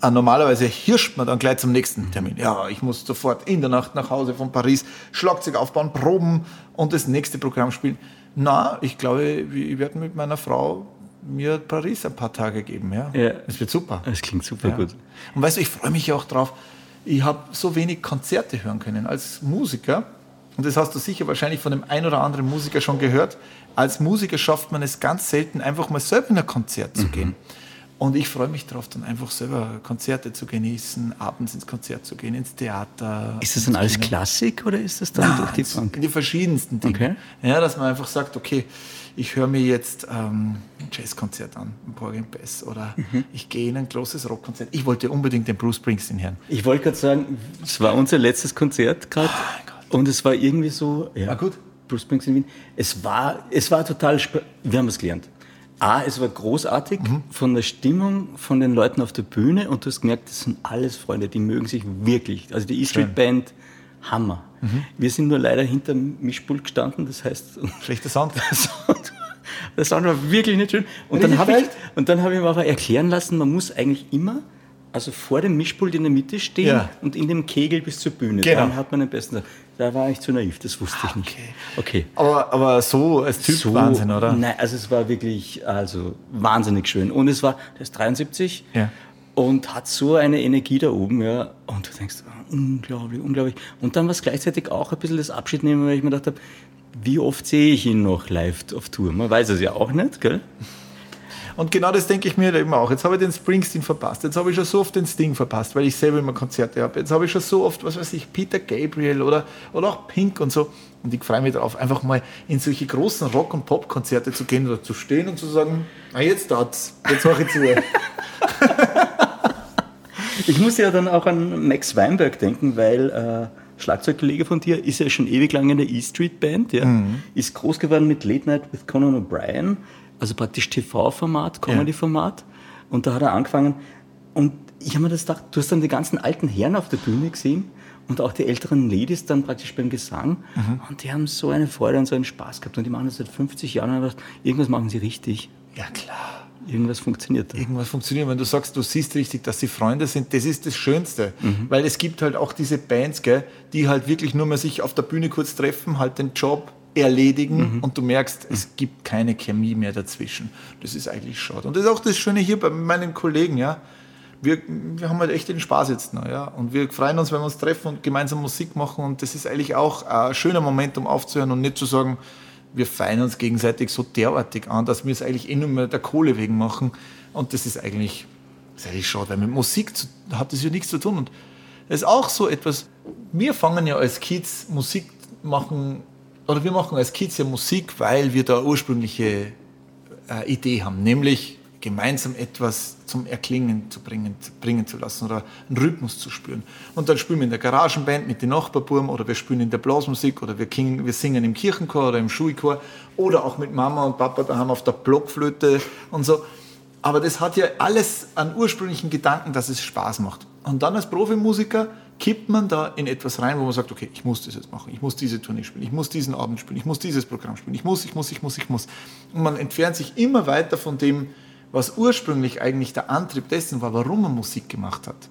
ah, normalerweise hirscht man dann gleich zum nächsten Termin. Ja, ich muss sofort in der Nacht nach Hause von Paris Schlagzeug aufbauen, proben und das nächste Programm spielen. Na, ich glaube, ich werde mit meiner Frau mir Paris ein paar Tage geben. Ja. ja. Das wird super. Das klingt super ja. gut. Und weißt du, ich freue mich ja auch drauf. Ich habe so wenig Konzerte hören können als Musiker. Und das hast du sicher wahrscheinlich von dem ein oder anderen Musiker schon gehört. Als Musiker schafft man es ganz selten, einfach mal selber in ein Konzert zu mhm. gehen. Und ich freue mich darauf, dann einfach selber Konzerte zu genießen, abends ins Konzert zu gehen, ins Theater. Ist das dann alles Klassik oder ist das dann Nein, durch die Bank? Die verschiedensten Dinge. Okay. Ja, dass man einfach sagt, okay, ich höre mir jetzt ähm, ein Jazzkonzert an, ein Porgy Bass oder mhm. ich gehe in ein großes Rockkonzert. Ich wollte unbedingt den Bruce Springsteen hören. Ich wollte gerade sagen, es war unser letztes Konzert gerade oh und es war irgendwie so, ja, war gut. Bruce Springsteen Wien. Es war, es war total, wir haben es gelernt. A, es war großartig mhm. von der Stimmung, von den Leuten auf der Bühne und du hast gemerkt, das sind alles Freunde, die mögen sich wirklich. Also die E-Street Band, Hammer. Mhm. Wir sind nur leider hinter dem Mischpult gestanden, das heißt... Schlechter Sound. das Sound war wirklich nicht schön. Und dann habe ich, und dann hab ich mir aber erklären lassen, man muss eigentlich immer also vor dem Mischpult in der Mitte stehen ja. und in dem Kegel bis zur Bühne. Genau. Dann hat man den besten. Da war ich zu naiv, das wusste ich nicht. Okay. Aber, aber so als Typ so, Wahnsinn, oder? Nein, also es war wirklich also wahnsinnig schön. Und es war, der ist 73 ja. und hat so eine Energie da oben, ja. Und du denkst, oh, unglaublich, unglaublich. Und dann war es gleichzeitig auch ein bisschen das Abschiednehmen, weil ich mir gedacht habe, wie oft sehe ich ihn noch live auf Tour? Man weiß es ja auch nicht, gell? Und genau das denke ich mir immer auch. Jetzt habe ich den Springsteen verpasst. Jetzt habe ich schon so oft den Sting verpasst, weil ich selber immer Konzerte habe. Jetzt habe ich schon so oft, was weiß ich, Peter Gabriel oder, oder auch Pink und so. Und ich freue mich darauf, einfach mal in solche großen Rock- und Pop-Konzerte zu gehen oder zu stehen und zu sagen, na jetzt tat's, jetzt mache ich zu. ich muss ja dann auch an Max Weinberg denken, weil äh, Schlagzeugkollege von dir ist ja schon ewig lang in der E-Street Band, ja? Mhm. ist groß geworden mit Late Night with Conan O'Brien also praktisch TV-Format, Comedy-Format. Und da hat er angefangen. Und ich habe mir das gedacht, du hast dann die ganzen alten Herren auf der Bühne gesehen und auch die älteren Ladies dann praktisch beim Gesang. Mhm. Und die haben so eine Freude und so einen Spaß gehabt. Und die machen das seit 50 Jahren. Und gedacht, irgendwas machen sie richtig. Ja, klar. Irgendwas funktioniert da. Irgendwas funktioniert. Wenn du sagst, du siehst richtig, dass sie Freunde sind, das ist das Schönste. Mhm. Weil es gibt halt auch diese Bands, gell, die halt wirklich nur mal sich auf der Bühne kurz treffen, halt den Job erledigen mhm. und du merkst, es gibt keine Chemie mehr dazwischen. Das ist eigentlich schade. Und das ist auch das Schöne hier bei meinen Kollegen, ja. Wir, wir haben halt echt den Spaß jetzt noch, ja. Und wir freuen uns, wenn wir uns treffen und gemeinsam Musik machen. Und das ist eigentlich auch ein schöner Moment, um aufzuhören und nicht zu sagen, wir feiern uns gegenseitig so derartig an, dass wir es eigentlich eh nur mehr der Kohle wegen machen. Und das ist eigentlich, das ist eigentlich schade, weil mit Musik hat das ja nichts zu tun. Und es ist auch so etwas, wir fangen ja als Kids Musik machen oder wir machen als Kids ja Musik, weil wir da ursprüngliche äh, Idee haben, nämlich gemeinsam etwas zum Erklingen zu bringen, bringen zu lassen oder einen Rhythmus zu spüren. Und dann spielen wir in der Garagenband mit den Nachbarbuben oder wir spielen in der Blasmusik oder wir, wir singen im Kirchenchor oder im Schulchor oder auch mit Mama und Papa daheim auf der Blockflöte und so. Aber das hat ja alles an ursprünglichen Gedanken, dass es Spaß macht. Und dann als Profimusiker kippt man da in etwas rein, wo man sagt, okay, ich muss das jetzt machen, ich muss diese Tournee spielen, ich muss diesen Abend spielen, ich muss dieses Programm spielen, ich muss, ich muss, ich muss, ich muss. Und man entfernt sich immer weiter von dem, was ursprünglich eigentlich der Antrieb dessen war, warum man Musik gemacht hat.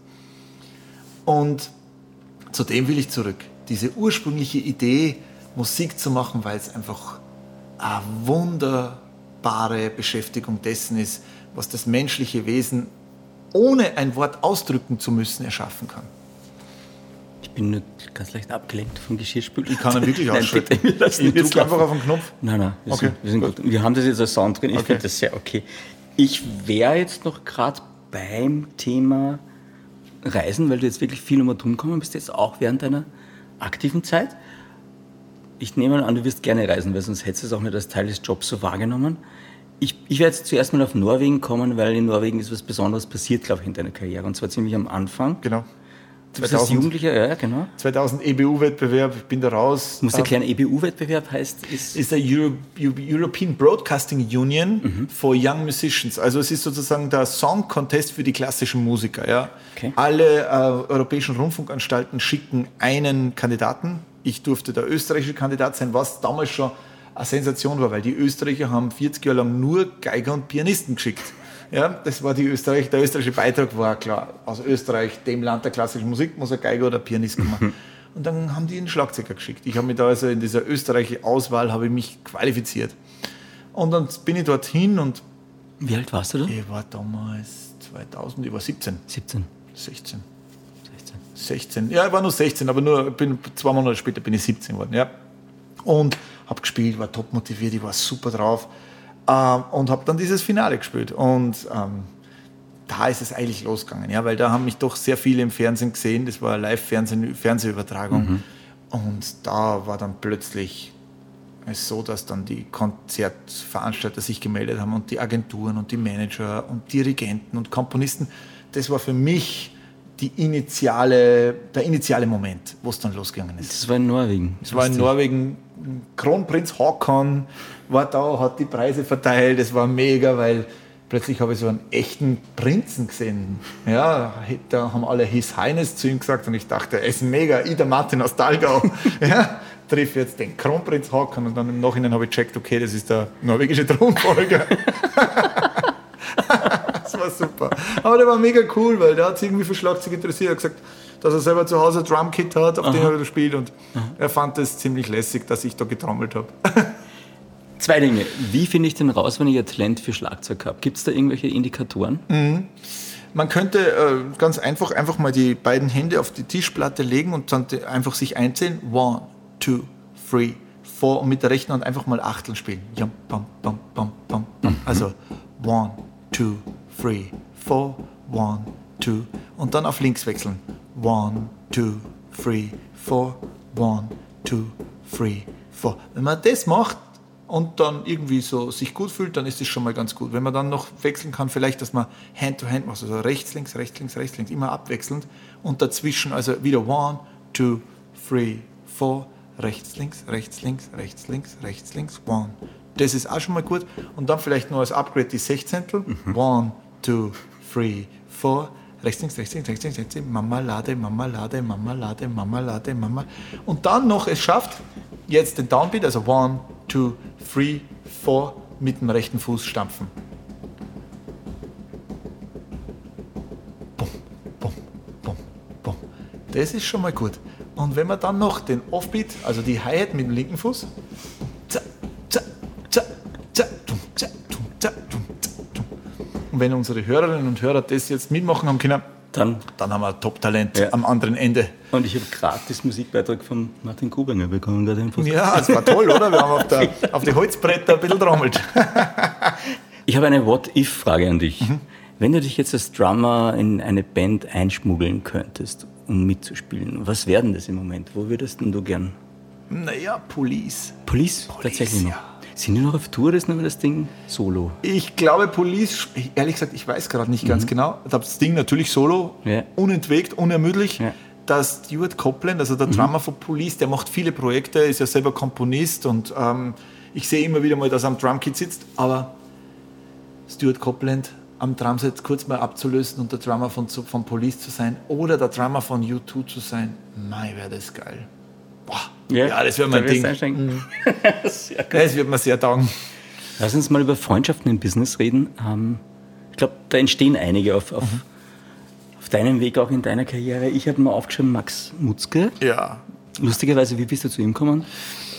Und zu dem will ich zurück. Diese ursprüngliche Idee, Musik zu machen, weil es einfach eine wunderbare Beschäftigung dessen ist, was das menschliche Wesen ohne ein Wort ausdrücken zu müssen erschaffen kann. Ich bin nur ganz leicht abgelenkt vom Geschirrspül. Ich kann ihn wirklich Nein, ausschalten. bitte, wir lassen Ich jetzt drücke einfach auf den Knopf. Nein, nein, wir, Okay, sind, wir, sind gut. gut. wir haben das jetzt als Sound drin. Ich Okay. finde das sehr okay. Ich wäre jetzt noch gerade beim Thema Reisen, weil du jetzt wirklich viel um und tun gekommen bist, jetzt auch während deiner aktiven Zeit. Ich nehme an, du wirst gerne reisen, weil sonst hättest du es auch nicht als Teil des Jobs so wahrgenommen. Ich, ich werde jetzt zuerst mal auf Norwegen kommen, weil in Norwegen ist was Besonderes passiert, glaube ich, in deiner Karriere. Und zwar ziemlich am Anfang. Genau. Du bist als 2000. Jugendlicher, ja, genau. 2000 EBU-Wettbewerb, ich bin da raus. Du musst Ähm, erklären, EBU-Wettbewerb heißt, ist ist der Euro, European Broadcasting Union for Young Musicians. Also es ist sozusagen der Song Contest für die klassischen Musiker. Ja. Okay. Alle äh, europäischen Rundfunkanstalten schicken einen Kandidaten. Ich durfte der österreichische Kandidat sein, was damals schon eine Sensation war, weil die Österreicher haben 40 Jahre lang nur Geiger und Pianisten geschickt. Ja, das war die Österreich, der österreichische Beitrag war klar, aus Österreich, dem Land der klassischen Musik, muss ein Geiger oder Pianist kommen. Und dann haben die einen Schlagzeuger geschickt. Ich habe mich da also in dieser österreichischen Auswahl habe ich mich qualifiziert. Und dann bin ich dorthin und Wie alt warst du da? ich war damals 2000, ich war 17, 17. 16, 16. 16. Ja, ich war nur 16, aber nur bin, zwei Monate später bin ich 17 geworden. Ja. Und habe gespielt, war top motiviert, ich war super drauf. Ähm, und habe dann dieses Finale gespielt. Und ähm, da ist es eigentlich losgegangen, ja, weil da haben mich doch sehr viele im Fernsehen gesehen. Das war eine Live-Fernsehübertragung. Und da war dann plötzlich es so, dass dann die Konzertveranstalter sich gemeldet haben und die Agenturen und die Manager und Dirigenten und Komponisten. Das war für mich die initiale, der initiale Moment, wo es dann losgegangen ist. Das war in Norwegen. Es war in Norwegen, Kronprinz Haakon war da, hat die Preise verteilt. Es war mega, weil plötzlich habe ich so einen echten Prinzen gesehen. Ja, da haben alle His Highness zu ihm gesagt und ich dachte, er ist mega, der Martin aus Dalgau. ja, triff jetzt den Kronprinz Haakon und dann im Nachhinein habe ich gecheckt, okay, das ist der norwegische Thronfolger. war super. Aber der war mega cool, weil der hat sich irgendwie für Schlagzeug interessiert. Er hat gesagt, dass er selber zu Hause ein Drumkit hat, auf dem er spielt. Und er fand es ziemlich lässig, dass ich da getrommelt habe. Zwei Dinge. Wie finde ich denn raus, wenn ich ein Talent für Schlagzeug habe? Gibt es da irgendwelche Indikatoren? Man könnte äh, ganz einfach einfach mal die beiden Hände auf die Tischplatte legen und dann einfach sich einzählen. One, two, three, four und mit der rechten Hand einfach mal Achteln spielen. Jam, bam, bam, bam, bam, bam. Also one, two, three, four, one, two und dann auf links wechseln. One, two, three, four, one, two, three, four. Wenn man das macht, und dann irgendwie so sich gut fühlt, dann ist es schon mal ganz gut. Wenn man dann noch wechseln kann, vielleicht, dass man Hand-to-Hand macht, also rechts, links, rechts, links, rechts, links, immer abwechselnd und dazwischen, also wieder one, two, three, four, rechts, links, rechts, links, rechts, links, rechts, links, one. Das ist auch schon mal gut. Und dann vielleicht nur als Upgrade die Sechzehntel. One, two, three, four, rechts, links, rechts, links, rechts, links, rechts, Mama, lade, Mama, lade, Mama, lade, Mama, lade, Mama. Und dann noch es schafft, jetzt den Downbeat, also one, two, three, four, mit dem rechten Fuß stampfen. Bum, bum, bum, bum. Das ist schon mal gut. Und wenn man dann noch den Offbeat, also die Hi-Hat mit dem linken Fuß, und wenn unsere Hörerinnen und Hörer das jetzt mitmachen haben können, Dann, dann haben wir ein Top-Talent Ja. am anderen Ende. und ich habe gratis Musikbeitrag von Martin Grubinger bekommen, gerade. Ja, das war toll, oder? Wir haben auf, der, auf die Holzbretter ein bisschen trommelt. Ich habe eine What-If-Frage an dich. Wenn du dich jetzt als Drummer in eine Band einschmuggeln könntest, um mitzuspielen, was wäre denn das im Moment? Wo würdest denn du gern? Naja, Police. Police? Tatsächlich noch. ja. Sind die noch auf Tour? Das ist noch das Ding solo. Ich glaube, Police, ehrlich gesagt, ich weiß gerade nicht ganz genau. Das Ding natürlich solo, Ja. unentwegt, unermüdlich. Ja. Das Stuart Copeland, also der Drummer von Police, der macht viele Projekte, ist ja selber Komponist und ähm, ich sehe immer wieder mal, dass er am Drumkit sitzt, aber Stuart Copeland am Drumset kurz mal abzulösen und der Drummer von, von Police zu sein oder der Drummer von U2 zu sein, mei, wäre das geil. Boah, ja, das wäre mein Ding. einsteigen. Sehr gut. Das wird mir sehr taugen. Lass uns mal über Freundschaften im Business reden. Ähm, ich glaube, da entstehen einige auf, auf, auf deinem Weg, auch in deiner Karriere. Ich habe mal aufgeschrieben, Max Mutzke. Ja. Lustigerweise, wie bist du zu ihm gekommen?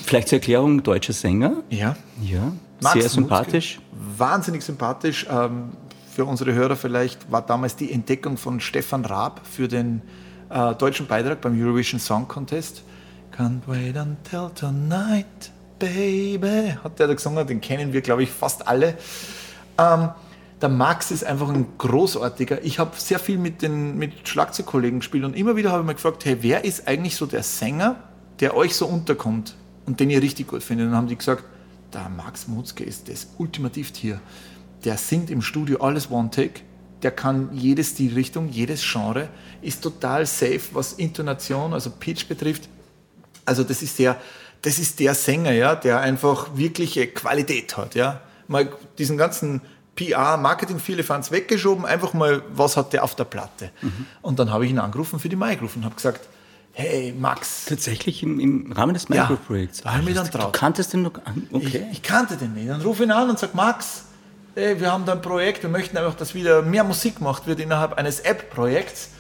Vielleicht zur Erklärung, deutscher Sänger. Ja. Ja, Max sehr sympathisch. Mutzke, wahnsinnig sympathisch. Ähm, für unsere Hörer vielleicht war damals die Entdeckung von Stefan Raab für den äh, deutschen Beitrag beim Eurovision Song Contest. Can't wait until tonight, baby, hat der da gesungen, den kennen wir, glaube ich, fast alle. Ähm, der Max ist einfach ein großartiger. Ich habe sehr viel mit den mit Schlagzeugkollegen gespielt und immer wieder habe ich mich gefragt, hey, wer ist eigentlich so der Sänger, der euch so unterkommt und den ihr richtig gut findet? Und dann haben die gesagt, der Max Mutzke ist das ultimativ hier. Der singt im Studio alles One Take, der kann jede Stilrichtung, jedes Genre, ist total safe, was Intonation, also Pitch betrifft. Also das ist der, das ist der Sänger, ja, der einfach wirkliche Qualität hat, ja. Mal diesen ganzen PR, Marketing, viele Fans weggeschoben, einfach mal, was hat der auf der Platte? Mhm. Und dann habe ich ihn angerufen für die MyGroove und habe gesagt, hey Max. Tatsächlich im, im Rahmen des MyGroove-Projekts? Ja, da habe ich mich dann traut. Du kanntest den noch? Okay. Ich, ich, kannte den nicht. Dann rufe ich ihn an und sage, Max, hey, wir haben da ein Projekt, wir möchten einfach, dass wieder mehr Musik gemacht wird innerhalb eines App-Projekts.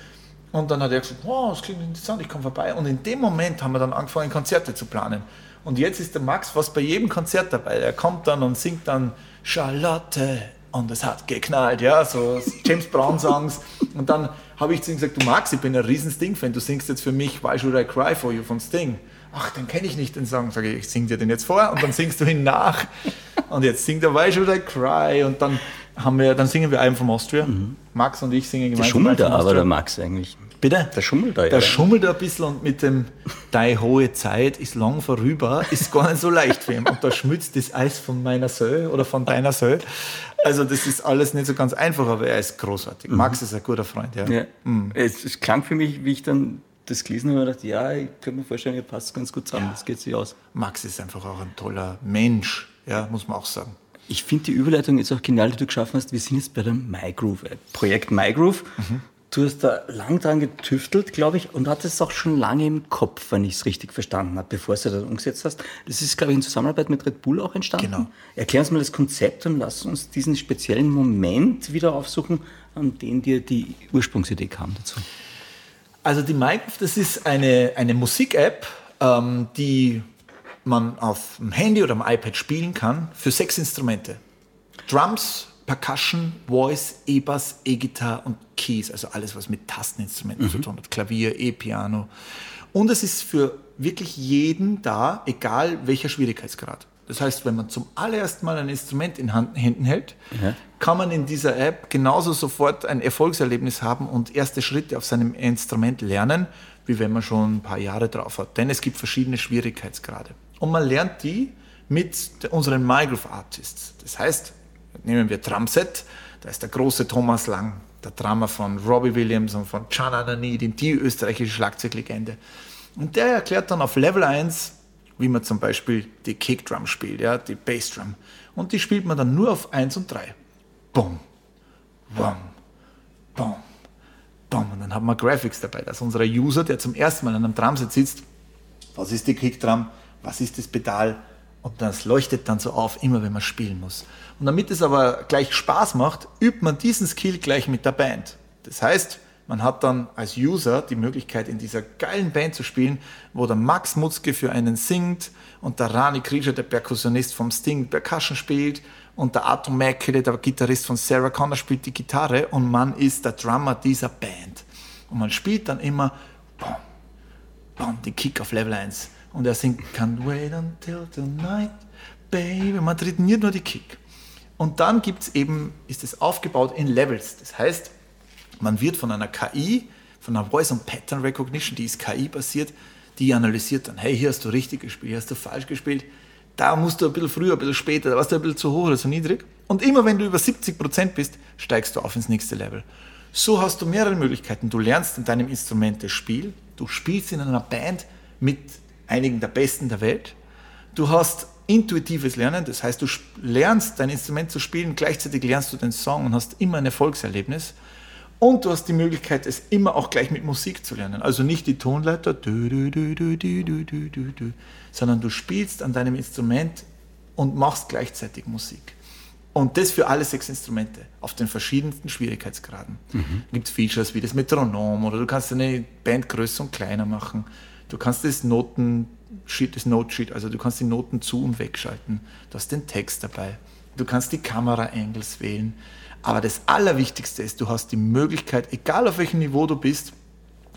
Und dann hat er gesagt, wow, das klingt interessant, ich komme vorbei. Und in dem Moment haben wir dann angefangen, Konzerte zu planen. Und jetzt ist der Max fast bei jedem Konzert dabei. Er kommt dann und singt dann Charlotte, und es hat geknallt, ja, so James Brown Songs. Und dann habe ich zu ihm gesagt, du Max, ich bin ein riesen Sting-Fan, du singst jetzt für mich Why Should I Cry For You von Sting. Ach, den kenne ich nicht, den Song. Sage ich, ich singe dir den jetzt vor und dann singst du ihn nach. Und jetzt singt er Why Should I Cry und dann haben wir, dann singen wir einen vom Austria. Mhm. Max und ich singen gemeinsam. Der schummelt da aber der Max eigentlich. Bitte? Der schummelt da, ja. Der schummelt ein bisschen und mit dem Deine hohe Zeit ist lang vorüber, ist gar nicht so leicht für ihn. Und da schmützt das Eis von meiner Söh oder von deiner Söh. Also das ist alles nicht so ganz einfach, aber er ist großartig. Mhm. Max ist ein guter Freund, ja. ja. Mhm. Es, es, klang für mich, wie ich dann das gelesen habe, dachte, ja, ich könnte mir vorstellen, ihr passt ganz gut zusammen, ja. das geht sich aus. Max ist einfach auch ein toller Mensch, ja, muss man auch sagen. Ich finde die Überleitung jetzt auch genial, die du geschaffen hast. Wir sind jetzt bei dem MyGroove, Projekt MyGroove. Mhm. Du hast da lang dran getüftelt, glaube ich, und hattest es auch schon lange im Kopf, wenn ich es richtig verstanden habe, bevor du das umgesetzt hast. Das ist, glaube ich, in Zusammenarbeit mit Red Bull auch entstanden. Genau. Erklär uns mal das Konzept und lass uns diesen speziellen Moment wieder aufsuchen, an den dir die Ursprungsidee kam dazu. Also die Minecraft, das ist eine, eine Musik-App, ähm, die man auf dem Handy oder am iPad spielen kann für sechs Instrumente. Drums, Percussion, Voice, E-Bass, E-Gitarre und Keys, also alles, was mit Tasteninstrumenten mhm. zu tun hat, Klavier, E-Piano. Und es ist für wirklich jeden da, egal welcher Schwierigkeitsgrad. Das heißt, wenn man zum allerersten Mal ein Instrument in Händen hält, ja. kann man in dieser App genauso sofort ein Erfolgserlebnis haben und erste Schritte auf seinem Instrument lernen, wie wenn man schon ein paar Jahre drauf hat. Denn es gibt verschiedene Schwierigkeitsgrade. Und man lernt die mit unseren Mygroove Artists. Das heißt, nehmen wir Drumset, da ist der große Thomas Lang, der Drummer von Robbie Williams und von Can Ananidin, die österreichische Schlagzeuglegende. Und der erklärt dann auf Level 1, wie man zum Beispiel die Kickdrum spielt, ja, die Bassdrum. Und die spielt man dann nur auf 1 und 3. Bum, bum, bum, bum. Und dann haben wir Graphics dabei, dass unser User, der zum ersten Mal an einem Drumset sitzt, was ist die Kickdrum, was ist das Pedal, und das leuchtet dann so auf, immer wenn man spielen muss. Und damit es aber gleich Spaß macht, übt man diesen Skill gleich mit der Band. Das heißt, man hat dann als User die Möglichkeit, in dieser geilen Band zu spielen, wo der Max Mutzke für einen singt und der Rani Krieger, der Perkussionist vom Sting, Percussion spielt und der Atom Mäkele, der Gitarrist von Sarah Connor, spielt die Gitarre und man ist der Drummer dieser Band. Und man spielt dann immer boom, boom, den Kick auf Level 1 und er singt Can't wait until tonight, baby. Man trainiert nur die Kick. Und dann gibt es eben, ist es aufgebaut in Levels. Das heißt, man wird von einer KI, von einer Voice and Pattern Recognition, die ist KI-basiert, die analysiert dann, hey, hier hast du richtig gespielt, hier hast du falsch gespielt, da musst du ein bisschen früher, ein bisschen später, da warst du ein bisschen zu hoch oder zu niedrig. Und immer wenn du über 70% bist, steigst du auf ins nächste Level. So hast du mehrere Möglichkeiten. Du lernst in deinem Instrument das Spiel, du spielst in einer Band mit einigen der besten der Welt. Du hast intuitives Lernen, das heißt, du lernst dein Instrument zu spielen, gleichzeitig lernst du den Song und hast immer ein Erfolgserlebnis. Und du hast die Möglichkeit, es immer auch gleich mit Musik zu lernen. Also nicht die Tonleiter, sondern du spielst an deinem Instrument und machst gleichzeitig Musik. Und das für alle sechs Instrumente auf den verschiedensten Schwierigkeitsgraden. Mhm. Gibt es Features wie das Metronom oder du kannst deine Band größer und kleiner machen. Du kannst das Notensheet, das Notesheet, also du kannst die Noten zu- und wegschalten. Du hast den Text dabei. Du kannst die Kamera-Angles wählen. Aber das Allerwichtigste ist, du hast die Möglichkeit, egal auf welchem Niveau du bist,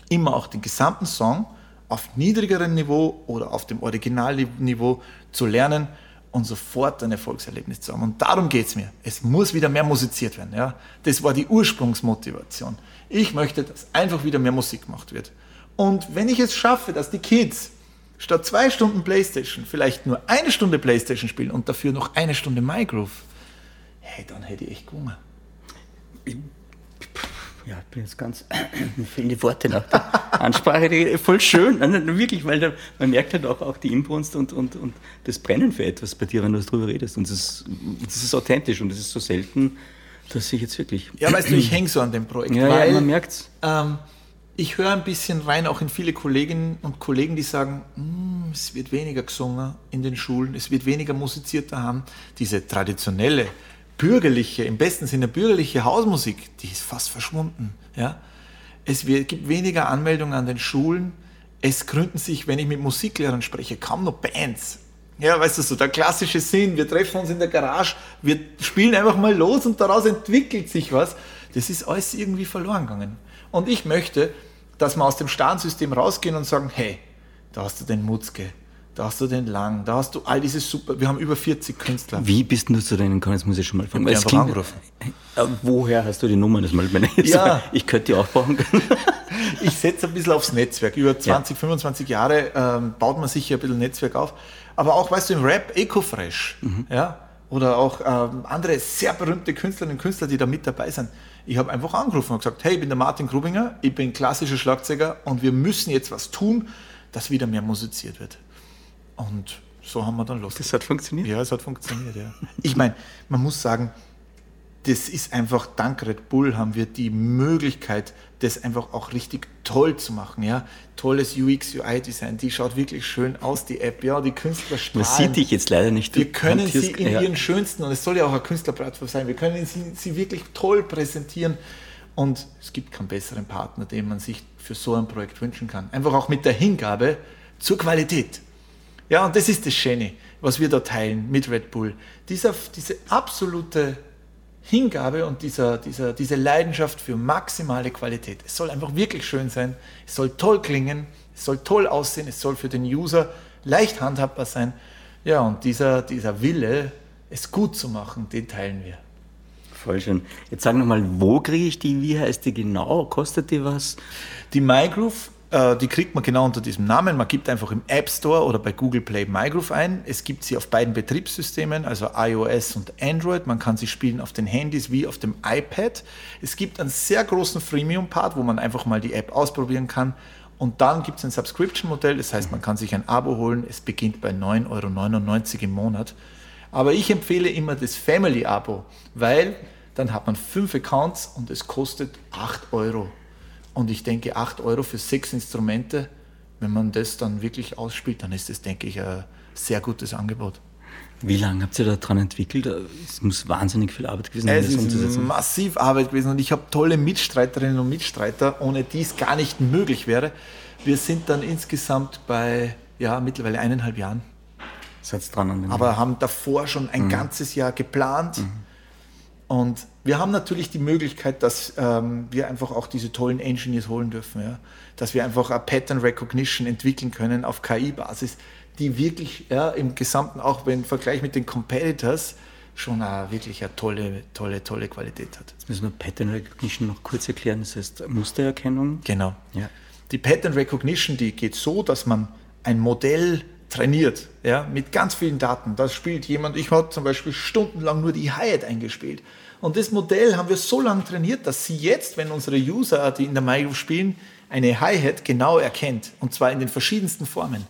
immer auch den gesamten Song auf niedrigerem Niveau oder auf dem Originalniveau zu lernen und sofort ein Erfolgserlebnis zu haben. Und darum geht es mir. Es muss wieder mehr musiziert werden. Ja? Das war die Ursprungsmotivation. Ich möchte, dass einfach wieder mehr Musik gemacht wird. Und wenn ich es schaffe, dass die Kids statt zwei Stunden Playstation vielleicht nur eine Stunde Playstation spielen und dafür noch eine Stunde MyGroove, hey, dann hätte ich echt Hunger. Ja, ich bin jetzt ganz, mir fehlen die Worte nach der Ansprache, voll schön, wirklich, weil da, man merkt halt auch, auch die Inbrunst und, und, und das Brennen für etwas bei dir, wenn du darüber redest und das ist, das ist authentisch und das ist so selten, dass ich jetzt wirklich... Ja, weißt du, ich hänge so an dem Projekt, ja, weil ja, man merkt's. Ähm, ich höre ein bisschen rein, auch in viele Kolleginnen und Kollegen, die sagen, mm, es wird weniger gesungen in den Schulen, es wird weniger musiziert daheim. Diese traditionelle bürgerliche, im besten Sinne bürgerliche Hausmusik, die ist fast verschwunden. Ja? Es gibt weniger Anmeldungen an den Schulen. Es gründen sich, wenn ich mit Musiklehrern spreche, kaum noch Bands. Ja, weißt du, so der klassische Sinn, wir treffen uns in der Garage, wir spielen einfach mal los und daraus entwickelt sich was. Das ist alles irgendwie verloren gegangen. Und ich möchte, dass wir aus dem Starnsystem rausgehen und sagen, hey, da hast du den Mutzke, da hast du den Lang, da hast du all diese super, wir haben über 40 Künstler. Wie bist du zu denen gekommen? Jetzt muss ich schon mal fragen. Ich klingt, angerufen. Äh, woher hast du die Nummer? Das mal ja. Ich könnte die auch brauchen können. ich setze ein bisschen aufs Netzwerk. Über 20, ja. 25 Jahre ähm, baut man sich hier ein bisschen Netzwerk auf. Aber auch, weißt du, im Rap, Ecofresh, mhm. ja, oder auch ähm, andere sehr berühmte Künstlerinnen und Künstler, die da mit dabei sind. Ich habe einfach angerufen und gesagt, hey, ich bin der Martin Grubinger, ich bin klassischer Schlagzeuger und wir müssen jetzt was tun, dass wieder mehr musiziert wird. Und so haben wir dann los. Das hat funktioniert? Ja, es hat funktioniert, ja. Ich meine, man muss sagen, das ist einfach, dank Red Bull haben wir die Möglichkeit, das einfach auch richtig toll zu machen. Ja? Tolles UX, UI-Design, die schaut wirklich schön aus, die App. Ja, die Künstler strahlen. Man sieht dich jetzt leider nicht. Wir können sie in ja. ihren schönsten, und es soll ja auch eine Künstlerplattform sein, wir können sie, sie wirklich toll präsentieren. Und es gibt keinen besseren Partner, den man sich für so ein Projekt wünschen kann. Einfach auch mit der Hingabe zur Qualität. Ja, und das ist das Schöne, was wir da teilen mit Red Bull. Dieser, diese absolute Hingabe und dieser, dieser, diese Leidenschaft für maximale Qualität. Es soll einfach wirklich schön sein, es soll toll klingen, es soll toll aussehen, es soll für den User leicht handhabbar sein. Ja, und dieser, dieser Wille, es gut zu machen, den teilen wir. Voll schön. Jetzt sag nochmal, wo kriege ich die? Wie heißt die genau? Kostet die was? Die MyGroove die kriegt man genau unter diesem Namen. Man gibt einfach im App Store oder bei Google Play MyGroove ein. Es gibt sie auf beiden Betriebssystemen, also iOS und Android. Man kann sie spielen auf den Handys wie auf dem iPad. Es gibt einen sehr großen Freemium-Part, wo man einfach mal die App ausprobieren kann. Und dann gibt es ein Subscription-Modell, das heißt, man kann sich ein Abo holen. Es beginnt bei 9,99 Euro im Monat. Aber ich empfehle immer das Family-Abo, weil dann hat man fünf Accounts und es kostet 8 Euro. Und ich denke, 8 Euro für sechs Instrumente, wenn man das dann wirklich ausspielt, dann ist das, denke ich, ein sehr gutes Angebot. Wie lange habt ihr daran entwickelt? Es muss wahnsinnig viel Arbeit gewesen sein. Es ist massiv Arbeit gewesen und ich habe tolle Mitstreiterinnen und Mitstreiter, ohne die es gar nicht möglich wäre. Wir sind dann insgesamt bei ja, mittlerweile eineinhalb Jahren. Seid dran an dem Aber haben davor schon ein mhm. ganzes Jahr geplant. Mhm. Und wir haben natürlich die Möglichkeit, dass ähm, wir einfach auch diese tollen Engineers holen dürfen, ja? dass wir einfach eine Pattern Recognition entwickeln können auf KI-Basis, die wirklich ja, im Gesamten, auch wenn im Vergleich mit den Competitors, schon eine wirklich eine tolle, tolle, tolle Qualität hat. Jetzt müssen wir Pattern Recognition noch kurz erklären, das heißt Mustererkennung. Genau. Ja. Die Pattern Recognition, die geht so, dass man ein Modell trainiert, ja, mit ganz vielen Daten. Das spielt jemand, ich habe zum Beispiel stundenlang nur die Hi-Hat eingespielt. Und das Modell haben wir so lange trainiert, dass sie jetzt, wenn unsere User, die in der MyGroove spielen, eine Hi-Hat genau erkennt. Und zwar in den verschiedensten Formen.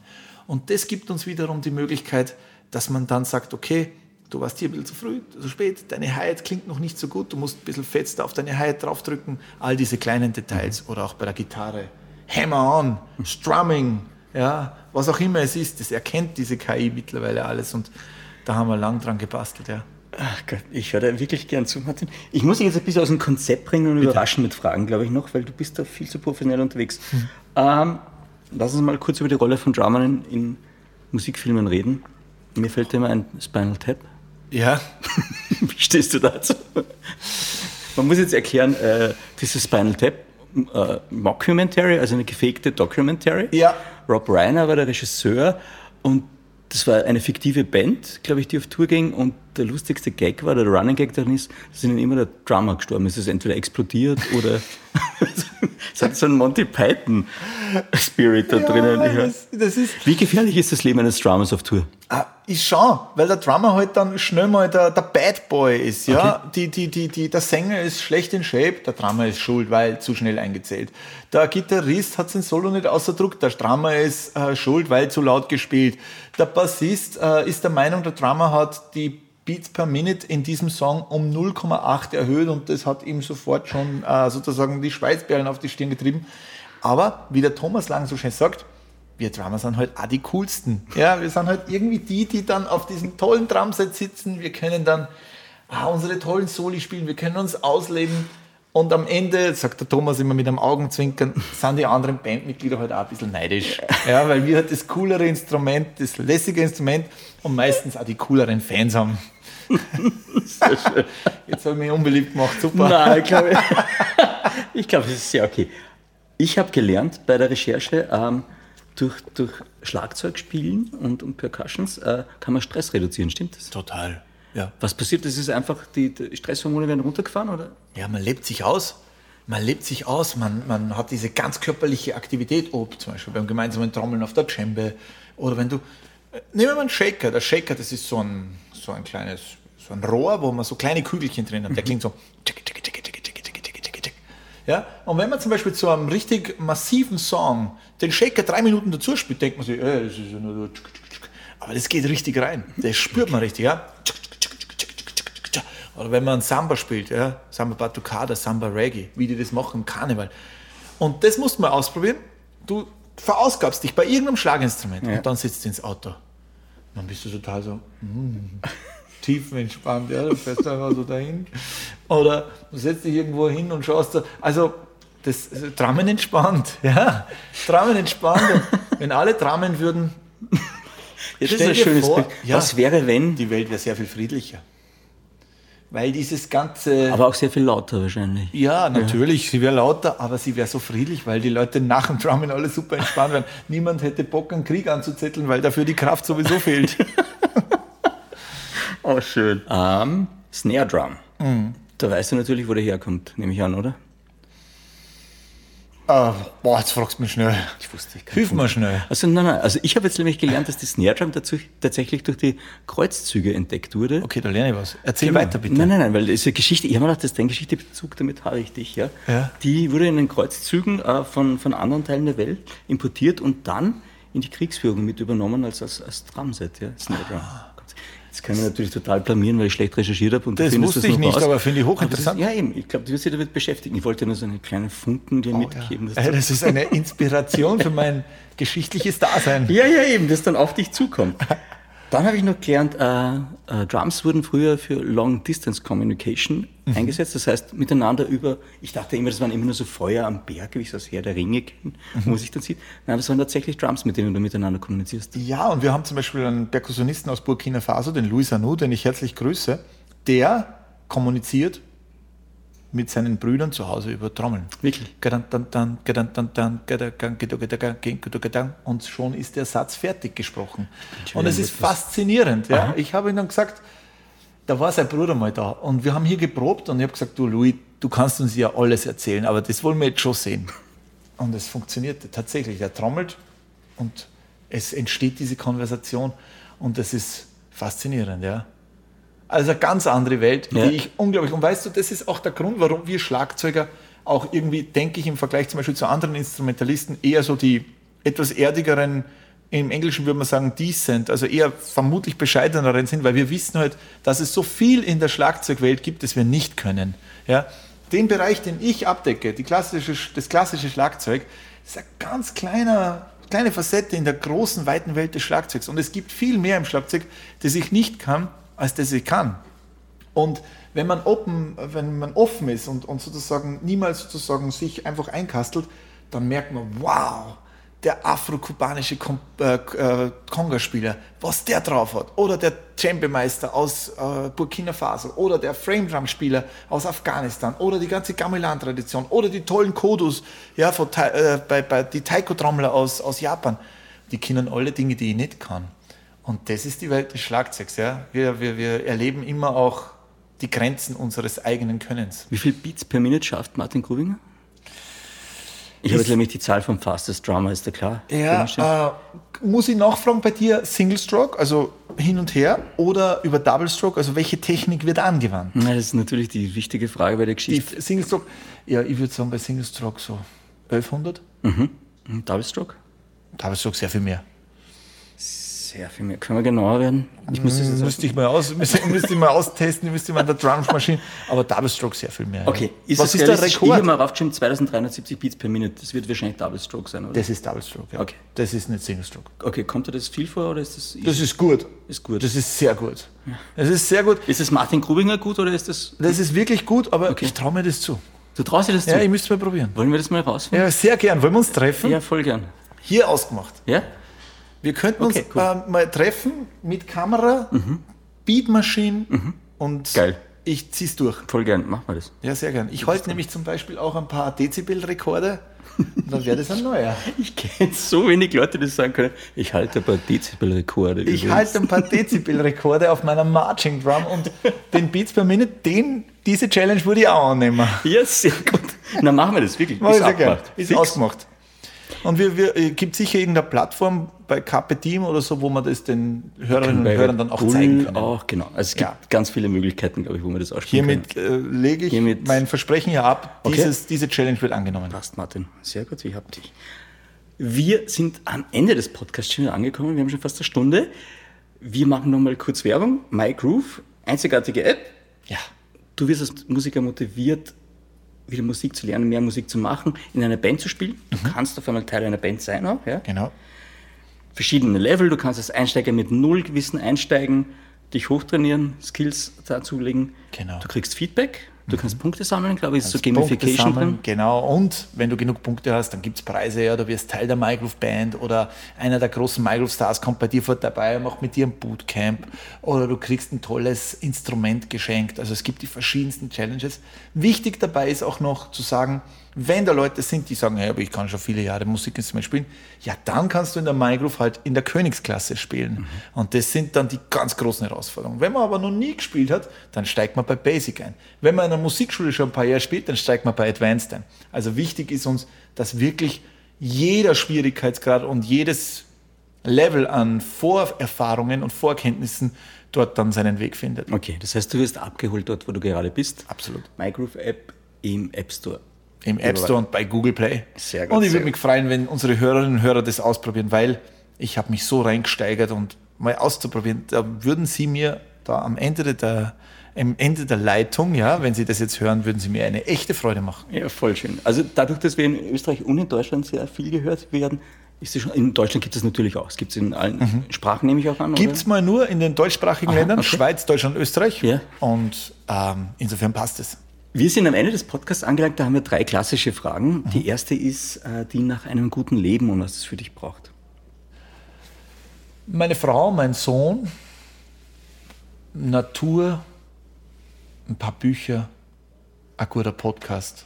Und das gibt uns wiederum die Möglichkeit, dass man dann sagt, okay, du warst hier ein bisschen zu früh, zu spät, deine Hi-Hat klingt noch nicht so gut, du musst ein bisschen fester auf deine Hi-Hat draufdrücken. All diese kleinen Details. Oder auch bei der Gitarre. Hammer on, Strumming, ja, was auch immer es ist, das erkennt diese KI mittlerweile alles. Und da haben wir lang dran gebastelt, ja. Ach Gott, ich höre da wirklich gern zu, Martin. Ich muss dich jetzt ein bisschen aus dem Konzept bringen und Bitte. überraschen mit Fragen, glaube ich noch, weil du bist da viel zu professionell unterwegs. Hm. Ähm, lass uns mal kurz über die Rolle von Drummern in, in Musikfilmen reden. Mir fällt immer ein Spinal Tap. Ja. Wie stehst du dazu? Man muss jetzt erklären, äh, dieses Spinal Tap äh, Mockumentary, also eine gefakte Documentary. Ja. Rob Reiner war der Regisseur und das war eine fiktive Band, glaube ich, die auf Tour ging und der lustigste Gag war, der Running Gag darin ist, dass ihnen immer der Drummer gestorben ist. Es ist entweder explodiert oder es hat so einen Monty Python Spirit da Ja, drinnen. Ja. das- das Wie gefährlich ist das Leben eines Drummers auf Tour? Ah, ist schon, weil der Drummer halt dann schnell mal der, der Bad Boy ist, ja. Die, die, die, die, der Sänger ist schlecht in Shape, der Drummer ist schuld, weil zu schnell eingezählt. Der Gitarrist hat sein Solo nicht außer Druck, der Drummer ist äh, schuld, weil zu laut gespielt. Der Bassist äh, ist der Meinung, der Drummer hat die Beats per Minute in diesem Song um 0,8 erhöht und das hat ihm sofort schon äh, sozusagen die Schweißperlen auf die Stirn getrieben. Aber, wie der Thomas Lang so schön sagt, wir Drummer sind halt auch die coolsten. Ja, wir sind halt irgendwie die, die dann auf diesem tollen Drumset sitzen. Wir können dann ah, unsere tollen Soli spielen, wir können uns ausleben. Und am Ende, sagt der Thomas immer mit einem Augenzwinkern, sind die anderen Bandmitglieder halt auch ein bisschen neidisch. Ja, weil wir halt das coolere Instrument, das lässige Instrument und meistens auch die cooleren Fans haben. Jetzt habe ich mich unbeliebt gemacht, super. Nein, ich glaube, ich glaube, das ist sehr okay. Ich habe gelernt bei der Recherche, ähm, durch, durch Schlagzeugspielen und, und Percussions äh, kann man Stress reduzieren, stimmt das? Total. Ja. Was passiert? Das ist einfach, die, die Stresshormone werden runtergefahren, oder? Ja, man lebt sich aus. Man lebt sich aus, man, man hat diese ganz körperliche Aktivität, ob zum Beispiel beim gemeinsamen Trommeln auf der Djembe oder wenn du, äh, nehmen wir mal einen Shaker. Der Shaker, das ist so ein, so ein kleines, so ein Rohr, wo man so kleine Kügelchen drin hat. Der klingt so. Ja? Und wenn man zum Beispiel zu einem richtig massiven Song den Shaker drei Minuten dazu spielt, denkt man sich, äh, das ist ja nur so. Aber das geht richtig rein. Das spürt man richtig, ja. Oder wenn man Samba spielt, ja, Samba Batucada, Samba Reggae, wie die das machen im Karneval. Und das musst du mal ausprobieren. Du verausgabst dich bei irgendeinem Schlaginstrument und dann sitzt du ins Auto. Dann bist du total so mm, tiefenentspannt, ja, du fährst einfach so dahin. Oder du setzt dich irgendwo hin und schaust da. Also das also, Drammen entspannt, ja. Drammen entspannt. Wenn alle drammen würden, Ja, das Stell ist ein dir schönes vor, Bild. ja. Was wäre, wenn? die Welt wäre sehr viel friedlicher. Weil dieses ganze. Aber auch sehr viel lauter wahrscheinlich. Ja, natürlich, sie wäre lauter, aber sie wäre so friedlich, weil die Leute nach dem Drummen alle super entspannt wären. Niemand hätte Bock, einen Krieg anzuzetteln, weil dafür die Kraft sowieso fehlt. Oh, schön. Ähm, Snare Drum. Da weißt du natürlich, wo der herkommt, nehme ich an, oder? Ah, boah, jetzt fragst du mich schnell. Ich wusste, ich Hilf mir schnell. Also nein, nein, also ich habe jetzt nämlich gelernt, dass die Snare Drum dazu, tatsächlich durch die Kreuzzüge entdeckt wurde. Okay, da lerne ich was. Erzähl Genau. weiter bitte. Nein, nein, nein, weil eine Geschichte, ich habe mir gedacht, das ist dein Geschichtebezug, damit habe ich dich, ja. Ja. Die wurde in den Kreuzzügen äh, von, von anderen Teilen der Welt importiert und dann in die Kriegsführung mit übernommen als, als, als Drumset, ja. Snare Drum. Jetzt kann ich natürlich total blamieren, weil ich schlecht recherchiert habe. Und Das wusste das ich nicht, raus. aber finde ich hochinteressant. Das, ja, eben. Ich glaube, du wirst dich damit beschäftigen. Ich wollte nur so einen kleinen Funken dir mitgeben. dass Äh, Das ist eine Inspiration für mein geschichtliches Dasein. Ja, ja, eben, das dann auf dich zukommt. Dann habe ich noch gelernt, äh, äh, Drums wurden früher für Long Distance Communication Mhm. eingesetzt. Das heißt, miteinander über, ich dachte immer, das waren immer nur so Feuer am Berg, wie ich das Herr der Ringe kenne, Mhm. wo man sich dann sieht. Nein, das waren tatsächlich Drums, mit denen du miteinander kommunizierst. Ja, und wir haben zum Beispiel einen Perkussionisten aus Burkina Faso, den Louis Anou, den ich herzlich grüße, der kommuniziert mit seinen Brüdern zu Hause über Trommeln. Wirklich? Und schon ist der Satz fertig gesprochen. Und es ist faszinierend. Ja? Ich habe ihm dann gesagt, da war sein Bruder mal da und wir haben hier geprobt und ich habe gesagt, du Louis, du kannst uns ja alles erzählen, aber das wollen wir jetzt schon sehen. Und es funktionierte tatsächlich. Er trommelt und es entsteht diese Konversation und das ist faszinierend, ja. Also eine ganz andere Welt, Ja. die ich unglaublich. Und weißt du, das ist auch der Grund, warum wir Schlagzeuger auch irgendwie, denke ich, im Vergleich zum Beispiel zu anderen Instrumentalisten eher so die etwas erdigeren, im Englischen würde man sagen decent, also eher vermutlich bescheideneren sind, weil wir wissen halt, dass es so viel in der Schlagzeugwelt gibt, das wir nicht können. Ja? Den Bereich, den ich abdecke, die klassische, das klassische Schlagzeug, ist ein ganz kleiner, kleine Facette in der großen, weiten Welt des Schlagzeugs. Und es gibt viel mehr im Schlagzeug, das ich nicht kann, als das ich kann. Und wenn man open, wenn man offen ist und, und sozusagen niemals sozusagen sich einfach einkastelt, dann merkt man, wow, der afro-kubanische äh, äh, Conga-Spieler, was der drauf hat. Oder der Djembe-Meister aus äh, Burkina Faso. Oder der Frame-Drum-Spieler aus Afghanistan. Oder die ganze Gamelan-Tradition. Oder die tollen Kodus, ja, von, äh, bei, bei, die Taiko-Trommler aus, aus Japan. Die kennen alle Dinge, die ich nicht kann. Und das ist die Welt des Schlagzeugs. Ja. Wir, wir, wir erleben immer auch die Grenzen unseres eigenen Könnens. Wie viel Beats per Minute schafft Martin Grubinger? Ich habe jetzt nämlich die Zahl vom Fastest Drummer, ist da klar? Ja, äh, muss ich nachfragen bei dir Single Stroke, also hin und her, oder über Double Stroke, also welche Technik wird angewandt? Na, das ist natürlich die wichtige Frage bei der Geschichte. Die Single Stroke, ja, ich würde sagen bei Single Stroke so 1100. Mhm. Double Stroke? Double Stroke sehr viel mehr sehr viel mehr. Können wir genauer werden? Ich muss das jetzt müsste ich mal aus, müsste, müsste ich mal austesten, müsste ich mal in der Drummaschine. Aber Double Stroke sehr viel mehr. Okay, ist was ist der Rekord? Ich habe mal raufgeschrieben 2370 Beats per Minute. Das wird wahrscheinlich Double Stroke sein, oder? Das ist Double Stroke. Ja. Okay. Das ist nicht Single Stroke. Okay, kommt dir das viel vor oder ist das? Das ist gut. Ist gut. Das ist sehr gut. Ja. Das ist sehr gut. Ist das Martin Grubinger gut oder ist das? Das ist wirklich gut, aber okay. ich traue mir das zu. Du traust dir das zu? Ja, ich müsste es mal probieren. Wollen wir das mal rausfinden? Ja, sehr gern. Wollen wir uns treffen? Ja, voll gern. Hier ausgemacht. Ja? Wir könnten okay, uns cool. äh, mal treffen mit Kamera, mhm. Beatmaschine mhm. und Geil. ich zieh's durch. Voll gern, machen wir das. Ja, sehr gern. Ich halte nämlich zum Beispiel auch ein paar Dezibel-Rekorde. dann wäre das ein neuer. Ich kenne so wenig Leute, die sagen können, ich halte ein paar Dezibel-Rekorde. Ich halte ein paar Dezibel-Rekorde auf meiner Marching Drum und den Beats per Minute, den, diese Challenge würde ich auch annehmen. Ja, sehr gut. Dann machen wir das wirklich. Ist, ist, ist ausgemacht. Und wir, wir äh, gibt sicher irgendeine Plattform bei KP Team oder so, wo man das den Hörerinnen und Hörern dann auch Bull zeigen kann. Auch, genau. Also es gibt ja. ganz viele Möglichkeiten, glaube ich, wo man das ausspielen Hiermit kann. Hiermit äh, lege ich Hiermit mein Versprechen hier ab. Okay. Dieses, diese Challenge wird angenommen. Passt, Martin. Sehr gut, ich habe dich. Wir sind am Ende des Podcasts schon angekommen. Wir haben schon fast eine Stunde. Wir machen nochmal kurz Werbung. MyGroove, einzigartige App. Ja. Du wirst als Musiker motiviert, wieder Musik zu lernen, mehr Musik zu machen, in einer Band zu spielen. Du mhm. kannst auf einmal Teil einer Band sein auch. Ja? Genau. Verschiedene Level, du kannst als Einsteiger mit null Gewissen einsteigen, dich hochtrainieren, Skills dazulegen. Genau. Du kriegst Feedback, Du kannst Punkte sammeln, glaube ich, ist so Gamification drin. Genau, und wenn du genug Punkte hast, dann gibt es Preise, ja, du wirst Teil der MyGroove Band oder einer der großen MyGroove Stars kommt bei dir vor dabei und macht mit dir ein Bootcamp oder du kriegst ein tolles Instrument geschenkt. Also es gibt die verschiedensten Challenges. Wichtig dabei ist auch noch zu sagen, wenn da Leute sind, die sagen, hey, aber ich kann schon viele Jahre Musikinstrument spielen, ja, dann kannst du in der MyGroove halt in der Königsklasse spielen. Mhm. Und das sind dann die ganz großen Herausforderungen. Wenn man aber noch nie gespielt hat, dann steigt man bei Basic ein. Wenn man in einer Musikschule schon ein paar Jahre spielt, dann steigt man bei Advanced ein. Also wichtig ist uns, dass wirklich jeder Schwierigkeitsgrad und jedes Level an Vorerfahrungen und Vorkenntnissen dort dann seinen Weg findet. Okay, das heißt, du wirst abgeholt dort, wo du gerade bist. Absolut. MyGroove App im App Store im App Store und bei Google Play. Sehr gut. Und ich würde mich freuen, wenn unsere Hörerinnen und Hörer das ausprobieren, weil ich habe mich so reingesteigert und mal auszuprobieren. Da würden Sie mir da am Ende der, am Ende der Leitung, ja, wenn Sie das jetzt hören, würden Sie mir eine echte Freude machen. Ja, voll schön. Also dadurch, dass wir in Österreich und in Deutschland sehr viel gehört werden, ist es schon, in Deutschland gibt es natürlich auch. Es gibt es in allen mhm. Sprachen, nehme ich auch an. Gibt es mal nur in den deutschsprachigen Aha, Ländern, okay. Schweiz, Deutschland, Österreich. Ja. Und ähm, insofern passt es. Wir sind am Ende des Podcasts angelangt, da haben wir drei klassische Fragen. Mhm. Die erste ist äh, die nach einem guten Leben und was es für dich braucht. Meine Frau, mein Sohn, Natur, ein paar Bücher, ein guter Podcast.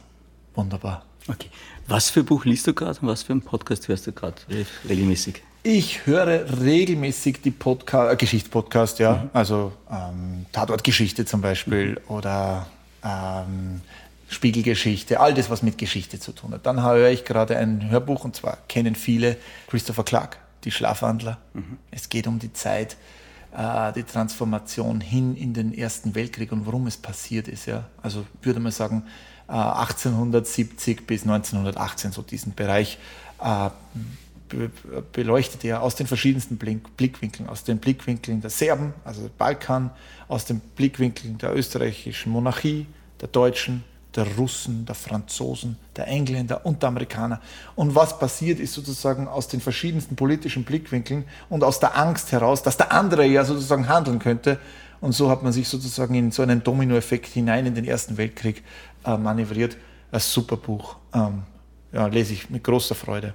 Wunderbar. Okay. Was für ein Buch liest du gerade und was für ein Podcast hörst du gerade regelmäßig? Ich höre regelmäßig die Podcast, äh, Geschichtspodcast, ja. Mhm. Also ähm, Tatortgeschichte zum Beispiel mhm. oder ähm, Spiegelgeschichte, all das, was mit Geschichte zu tun hat. Dann höre ich gerade ein Hörbuch und zwar kennen viele Christopher Clark, die Schlafwandler. Mhm. Es geht um die Zeit, äh, die Transformation hin in den Ersten Weltkrieg und warum es passiert ist. Ja? Also würde man sagen, äh, 1870 bis 1918, so diesen Bereich. Äh, beleuchtet er aus den verschiedensten Blickwinkeln, aus den Blickwinkeln der Serben, also Balkan, aus den Blickwinkeln der österreichischen Monarchie, der Deutschen, der Russen, der Franzosen, der Engländer und der Amerikaner. Und was passiert ist sozusagen aus den verschiedensten politischen Blickwinkeln und aus der Angst heraus, dass der andere ja sozusagen handeln könnte. Und so hat man sich sozusagen in so einen Dominoeffekt hinein in den Ersten Weltkrieg äh, manövriert. Ein super Buch. Ähm, ja, lese ich mit großer Freude.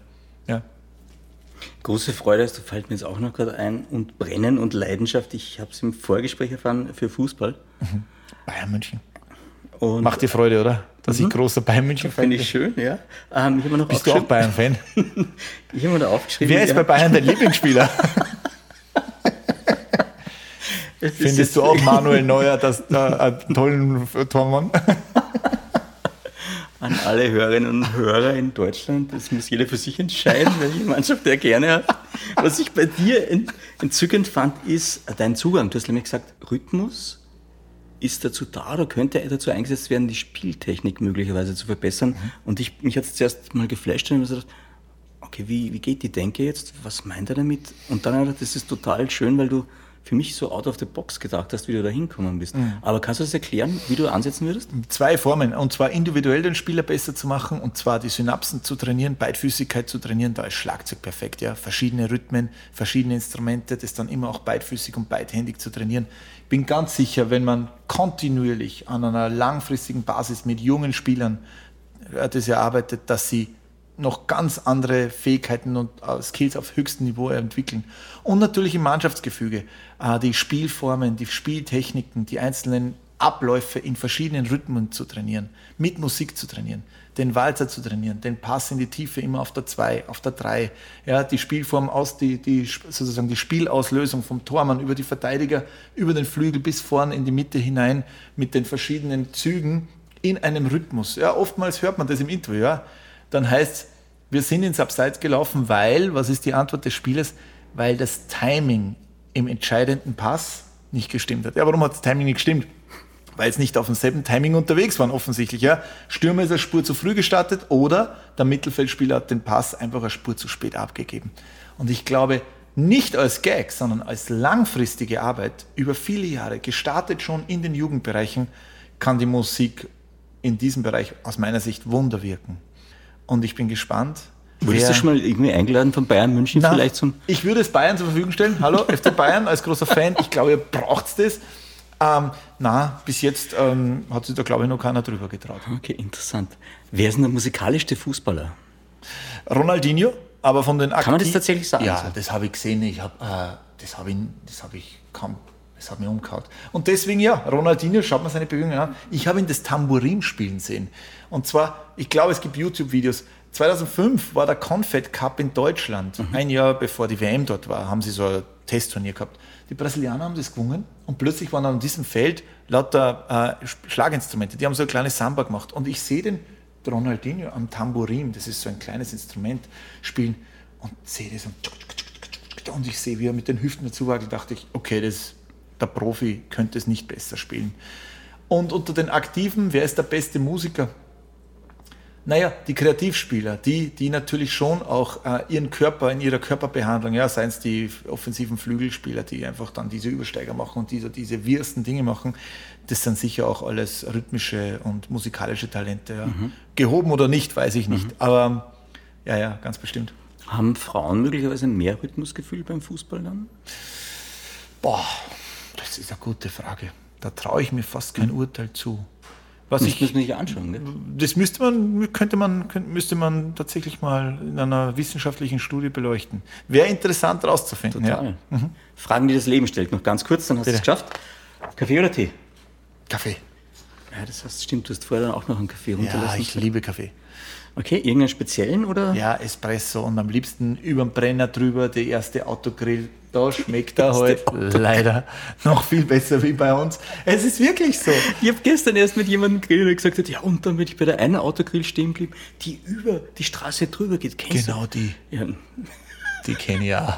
Große Freude, das fällt mir jetzt auch noch gerade ein. Und Brennen und Leidenschaft, ich habe es im Vorgespräch erfahren, für Fußball. Mhm. Bayern München. Und Macht dir Freude, oder? Dass ich großer Bayern München-Fan Finde bin. ich schön, ja. Ähm, ich Bist du auch Bayern-Fan? Ich habe mir da aufgeschrieben. Wer ist ja, bei Bayern dein Lieblingsspieler? Findest du auch Manuel Neuer das, äh, einen tollen Tormann? An alle Hörerinnen und Hörer in Deutschland, das muss jeder für sich entscheiden, welche Mannschaft er gerne hat. Was ich bei dir ent- entzückend fand, ist dein Zugang. Du hast nämlich gesagt, Rhythmus ist dazu da oder könnte er dazu eingesetzt werden, die Spieltechnik möglicherweise zu verbessern. Und ich, mich hat es zuerst mal geflasht und ich habe gesagt, okay, wie, wie geht die Denke jetzt? Was meint er damit? Und dann habe ich gedacht, das ist total schön, weil du für mich so out of the box gedacht hast, wie du da hinkommen bist. Aber kannst du das erklären, wie du ansetzen würdest? Zwei Formen. Und zwar individuell den Spieler besser zu machen und zwar die Synapsen zu trainieren, Beidfüßigkeit zu trainieren. Da ist Schlagzeug perfekt. Ja? Verschiedene Rhythmen, verschiedene Instrumente, das dann immer auch beidfüßig und beidhändig zu trainieren. Ich bin ganz sicher, wenn man kontinuierlich an einer langfristigen Basis mit jungen Spielern äh, das erarbeitet, dass sie noch ganz andere Fähigkeiten und äh, Skills auf höchstem Niveau entwickeln. Und natürlich im Mannschaftsgefüge, äh, die Spielformen, die Spieltechniken, die einzelnen Abläufe in verschiedenen Rhythmen zu trainieren, mit Musik zu trainieren, den Walzer zu trainieren, den Pass in die Tiefe immer auf der 2, auf der 3, ja, die Spielform aus, die, die, sozusagen die Spielauslösung vom Tormann über die Verteidiger, über den Flügel bis vorn in die Mitte hinein mit den verschiedenen Zügen in einem Rhythmus. Ja, oftmals hört man das im Interview, ja. Dann heißt wir sind ins Abseits gelaufen, weil, was ist die Antwort des Spielers? Weil das Timing im entscheidenden Pass nicht gestimmt hat. Ja, warum hat das Timing nicht gestimmt? Weil es nicht auf demselben Timing unterwegs waren, offensichtlich. Ja. Stürmer ist eine Spur zu früh gestartet oder der Mittelfeldspieler hat den Pass einfach eine Spur zu spät abgegeben. Und ich glaube, nicht als Gag, sondern als langfristige Arbeit über viele Jahre, gestartet schon in den Jugendbereichen, kann die Musik in diesem Bereich aus meiner Sicht Wunder wirken. Und ich bin gespannt. Wurdest du schon mal irgendwie eingeladen von Bayern München Na, vielleicht zum ich würde es Bayern zur Verfügung stellen. Hallo, FC Bayern als großer Fan. Ich glaube, ihr braucht das. Ähm, na, bis jetzt ähm, hat sich da, glaube ich, noch keiner drüber getraut. Okay, interessant. Wer ist denn der musikalischste Fußballer? Ronaldinho, aber von den Kann man das aktiv- tatsächlich sagen? Ja, das habe ich gesehen. Ich hab, äh, das habe ich, das habe ich kaum, das hat mich umgehauen. Und deswegen ja, Ronaldinho, schaut man seine Bewegungen an. Ich habe ihn das Tambourin spielen sehen. Und zwar, ich glaube, es gibt YouTube-Videos. 2005 war der Confed Cup in Deutschland. Mhm. Ein Jahr bevor die WM dort war, haben sie so ein Testturnier gehabt. Die Brasilianer haben das gewonnen und plötzlich waren an diesem Feld lauter äh, Schlaginstrumente. Die haben so ein kleines Samba gemacht. Und ich sehe den Ronaldinho am Tambourin, das ist so ein kleines Instrument, spielen und sehe das und, und ich sehe, wie er mit den Hüften dazu wackelt, dachte ich, okay, das, der Profi könnte es nicht besser spielen. Und unter den Aktiven, wer ist der beste Musiker? Naja, die Kreativspieler, die, die natürlich schon auch äh, ihren Körper in ihrer Körperbehandlung, ja, seien es die offensiven Flügelspieler, die einfach dann diese Übersteiger machen und diese, diese wirsten Dinge machen, das sind sicher auch alles rhythmische und musikalische Talente. Ja. Gehoben oder nicht, weiß ich nicht. Aber ja, ja, ganz bestimmt. Haben Frauen möglicherweise mehr Rhythmusgefühl beim Fußball dann? Boah, das ist eine gute Frage. Da traue ich mir fast kein Urteil zu. Was Das ich, man sich anschauen. Gell? das müsste man, könnte man, könnte, müsste man tatsächlich mal in einer wissenschaftlichen Studie beleuchten. Wäre interessant rauszufinden. Total. Ja. Mhm. Fragen, die das Leben stellt. Noch ganz kurz, dann hast du es geschafft. Kaffee oder Tee? Kaffee. Ja, das heißt, stimmt. Du hast vorher dann auch noch einen Kaffee Ja, runterlassen. ich liebe Kaffee. Okay, irgendeinen speziellen oder? Ja, Espresso und am liebsten über den Brenner drüber, der erste Autogrill. Da schmeckt er halt leider noch viel besser wie bei uns. Es ist wirklich so. Ich habe gestern erst mit jemandem geredet, der gesagt hat, ja, und dann bin ich bei der einen Autogrill stehen geblieben, die über die Straße drüber geht. Kennst Genau die, du? Ja, die kenne ich auch.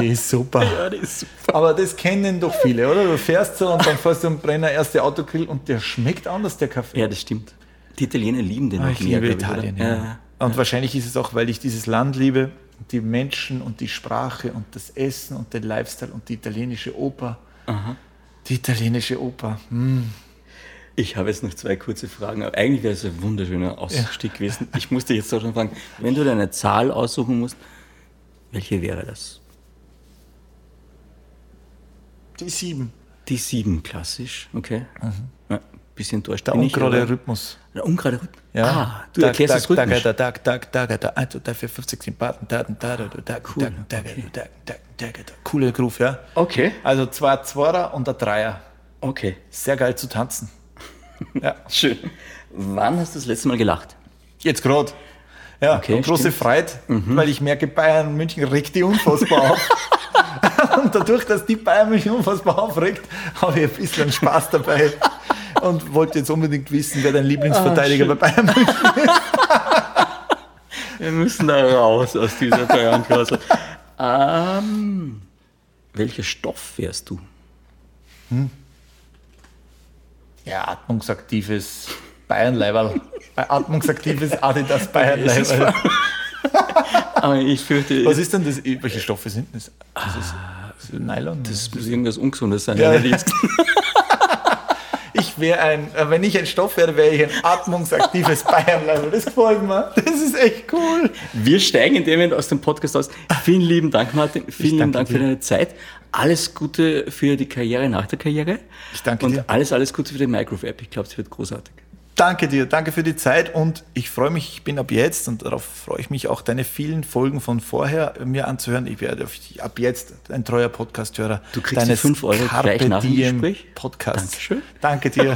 Die ist super. ja, das ist super. Aber das kennen doch viele, oder? Du fährst so und dann fährst du am Brenner erste Autogrill und der schmeckt anders, der Kaffee. Ja, das stimmt. Die Italiener lieben den Ah, ich liebe Italien, oder? ja. Und wahrscheinlich ist es auch, weil ich dieses Land liebe, die Menschen und die Sprache und das Essen und den Lifestyle und die italienische Oper. Die italienische Oper. Hm. Ich habe jetzt noch zwei kurze Fragen. Aber eigentlich wäre es ein wunderschöner Ausstieg gewesen. Ich musste jetzt doch schon fragen, wenn du dir eine Zahl aussuchen musst, welche wäre das? Die sieben. Die sieben, klassisch, okay. Mhm. Ja. Bisschen enttäuscht. Der ungerade Rhythmus. Der ungerade Rhythmus? Ja. Ah, du erklärst das rhythmisch. Tag, Tag, Tag, Tag, Tag, 1, 2, 3, 4, 5, 6, 7, 8, Tag, Tag, Tag, Tag, Cool, Tag, Tag, Tag, Tag, Tag, Tag. Cooler Groove, ja. Okay, Also zwei Zweier und ein Dreier. okay. Sehr geil zu tanzen. Ja. Schön. Wann hast du das letzte Mal gelacht? Jetzt gerade. Ja, Okay, große stimmt. Mhm. Freude, weil ich merke, Bayern und München regt die unfassbar auf. und dadurch, dass die Bayern mich unfassbar aufregt, habe ich ein bisschen Spaß dabei und wollte jetzt unbedingt wissen, wer dein Lieblingsverteidiger Ah, bei Bayern München ist. Wir müssen da raus aus dieser Bayernklasse. ähm, welcher Stoff wärst du? Ja, atmungsaktives Bayern-Leiberl. Atmungsaktives Adidas Bayern-Leiberl. Aber ich fürchte, Was ist denn das? Welche Stoffe sind das? Das ist, das ist Nylon? das muss irgendwas Ungesundes sein. Ja. Ich wäre ein, äh, wenn ich ein Stoff wäre, wäre ich ein atmungsaktives Bayern-Leiberl. Das gefällt mir. Das ist echt cool. Wir steigen in dem Moment aus dem Podcast aus. Vielen lieben Dank, Martin. Vielen lieben Dank für dir. deine Zeit. Alles Gute für die Karriere nach der Karriere. Ich danke Und dir. alles, alles Gute für die Microwave-App. Ich glaube, es wird großartig. Danke dir, danke für die Zeit und ich freue mich, ich bin ab jetzt und darauf freue ich mich auch, deine vielen Folgen von vorher mir anzuhören. Ich werde ab jetzt ein treuer Podcast-Hörer. Du kriegst deines fünf Euro Carpe gleich nach dem Gespräch. Podcasts. Dankeschön. Danke dir.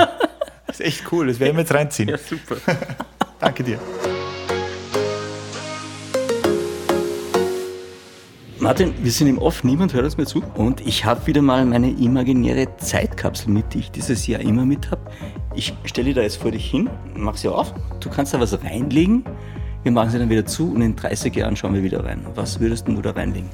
Das ist echt cool, das werde ich mir jetzt reinziehen. super. Danke dir. Martin, wir sind im Off, niemand hört uns mehr zu. Und ich habe wieder mal meine imaginäre Zeitkapsel mit, die ich dieses Jahr immer mit habe. Ich stelle da jetzt vor dich hin, mach sie auf. Du kannst da was reinlegen. Wir machen sie dann wieder zu und in 30 Jahren schauen wir wieder rein. Was würdest du da reinlegen?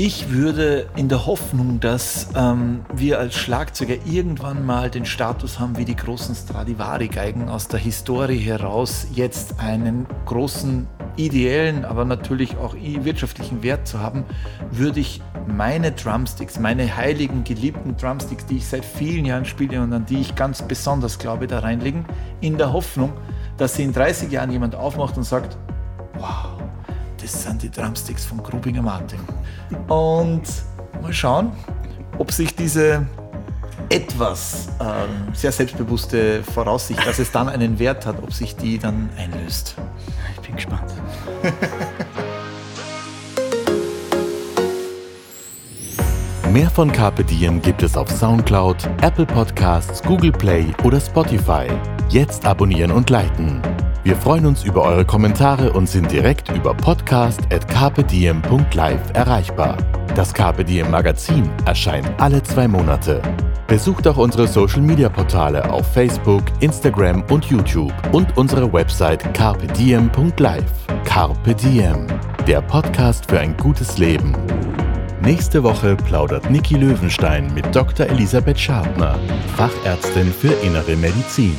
Ich würde in der Hoffnung, dass ähm, wir als Schlagzeuger irgendwann mal den Status haben wie die großen Stradivari-Geigen aus der Historie heraus, jetzt einen großen ideellen, aber natürlich auch wirtschaftlichen Wert zu haben, würde ich meine Drumsticks, meine heiligen, geliebten Drumsticks, die ich seit vielen Jahren spiele und an die ich ganz besonders glaube, da reinlegen, in der Hoffnung, dass sie in 30 Jahren jemand aufmacht und sagt, wow, das sind die Drumsticks von Grubinger Martin. Und mal schauen, ob sich diese etwas ähm, sehr selbstbewusste Voraussicht, dass es dann einen Wert hat, ob sich die dann einlöst. Ich bin gespannt. Mehr von Carpe Diem gibt es auf Soundcloud, Apple Podcasts, Google Play oder Spotify. Jetzt abonnieren und liken. Wir freuen uns über eure Kommentare und sind direkt über podcast.carpediem.live erreichbar. Das Carpe Diem Magazin erscheint alle zwei Monate. Besucht auch unsere Social Media Portale auf Facebook, Instagram und YouTube und unsere Website carpediem.live. Carpe Diem, der Podcast für ein gutes Leben. Nächste Woche plaudert Niki Löwenstein mit Dr. Elisabeth Schartner, Fachärztin für Innere Medizin.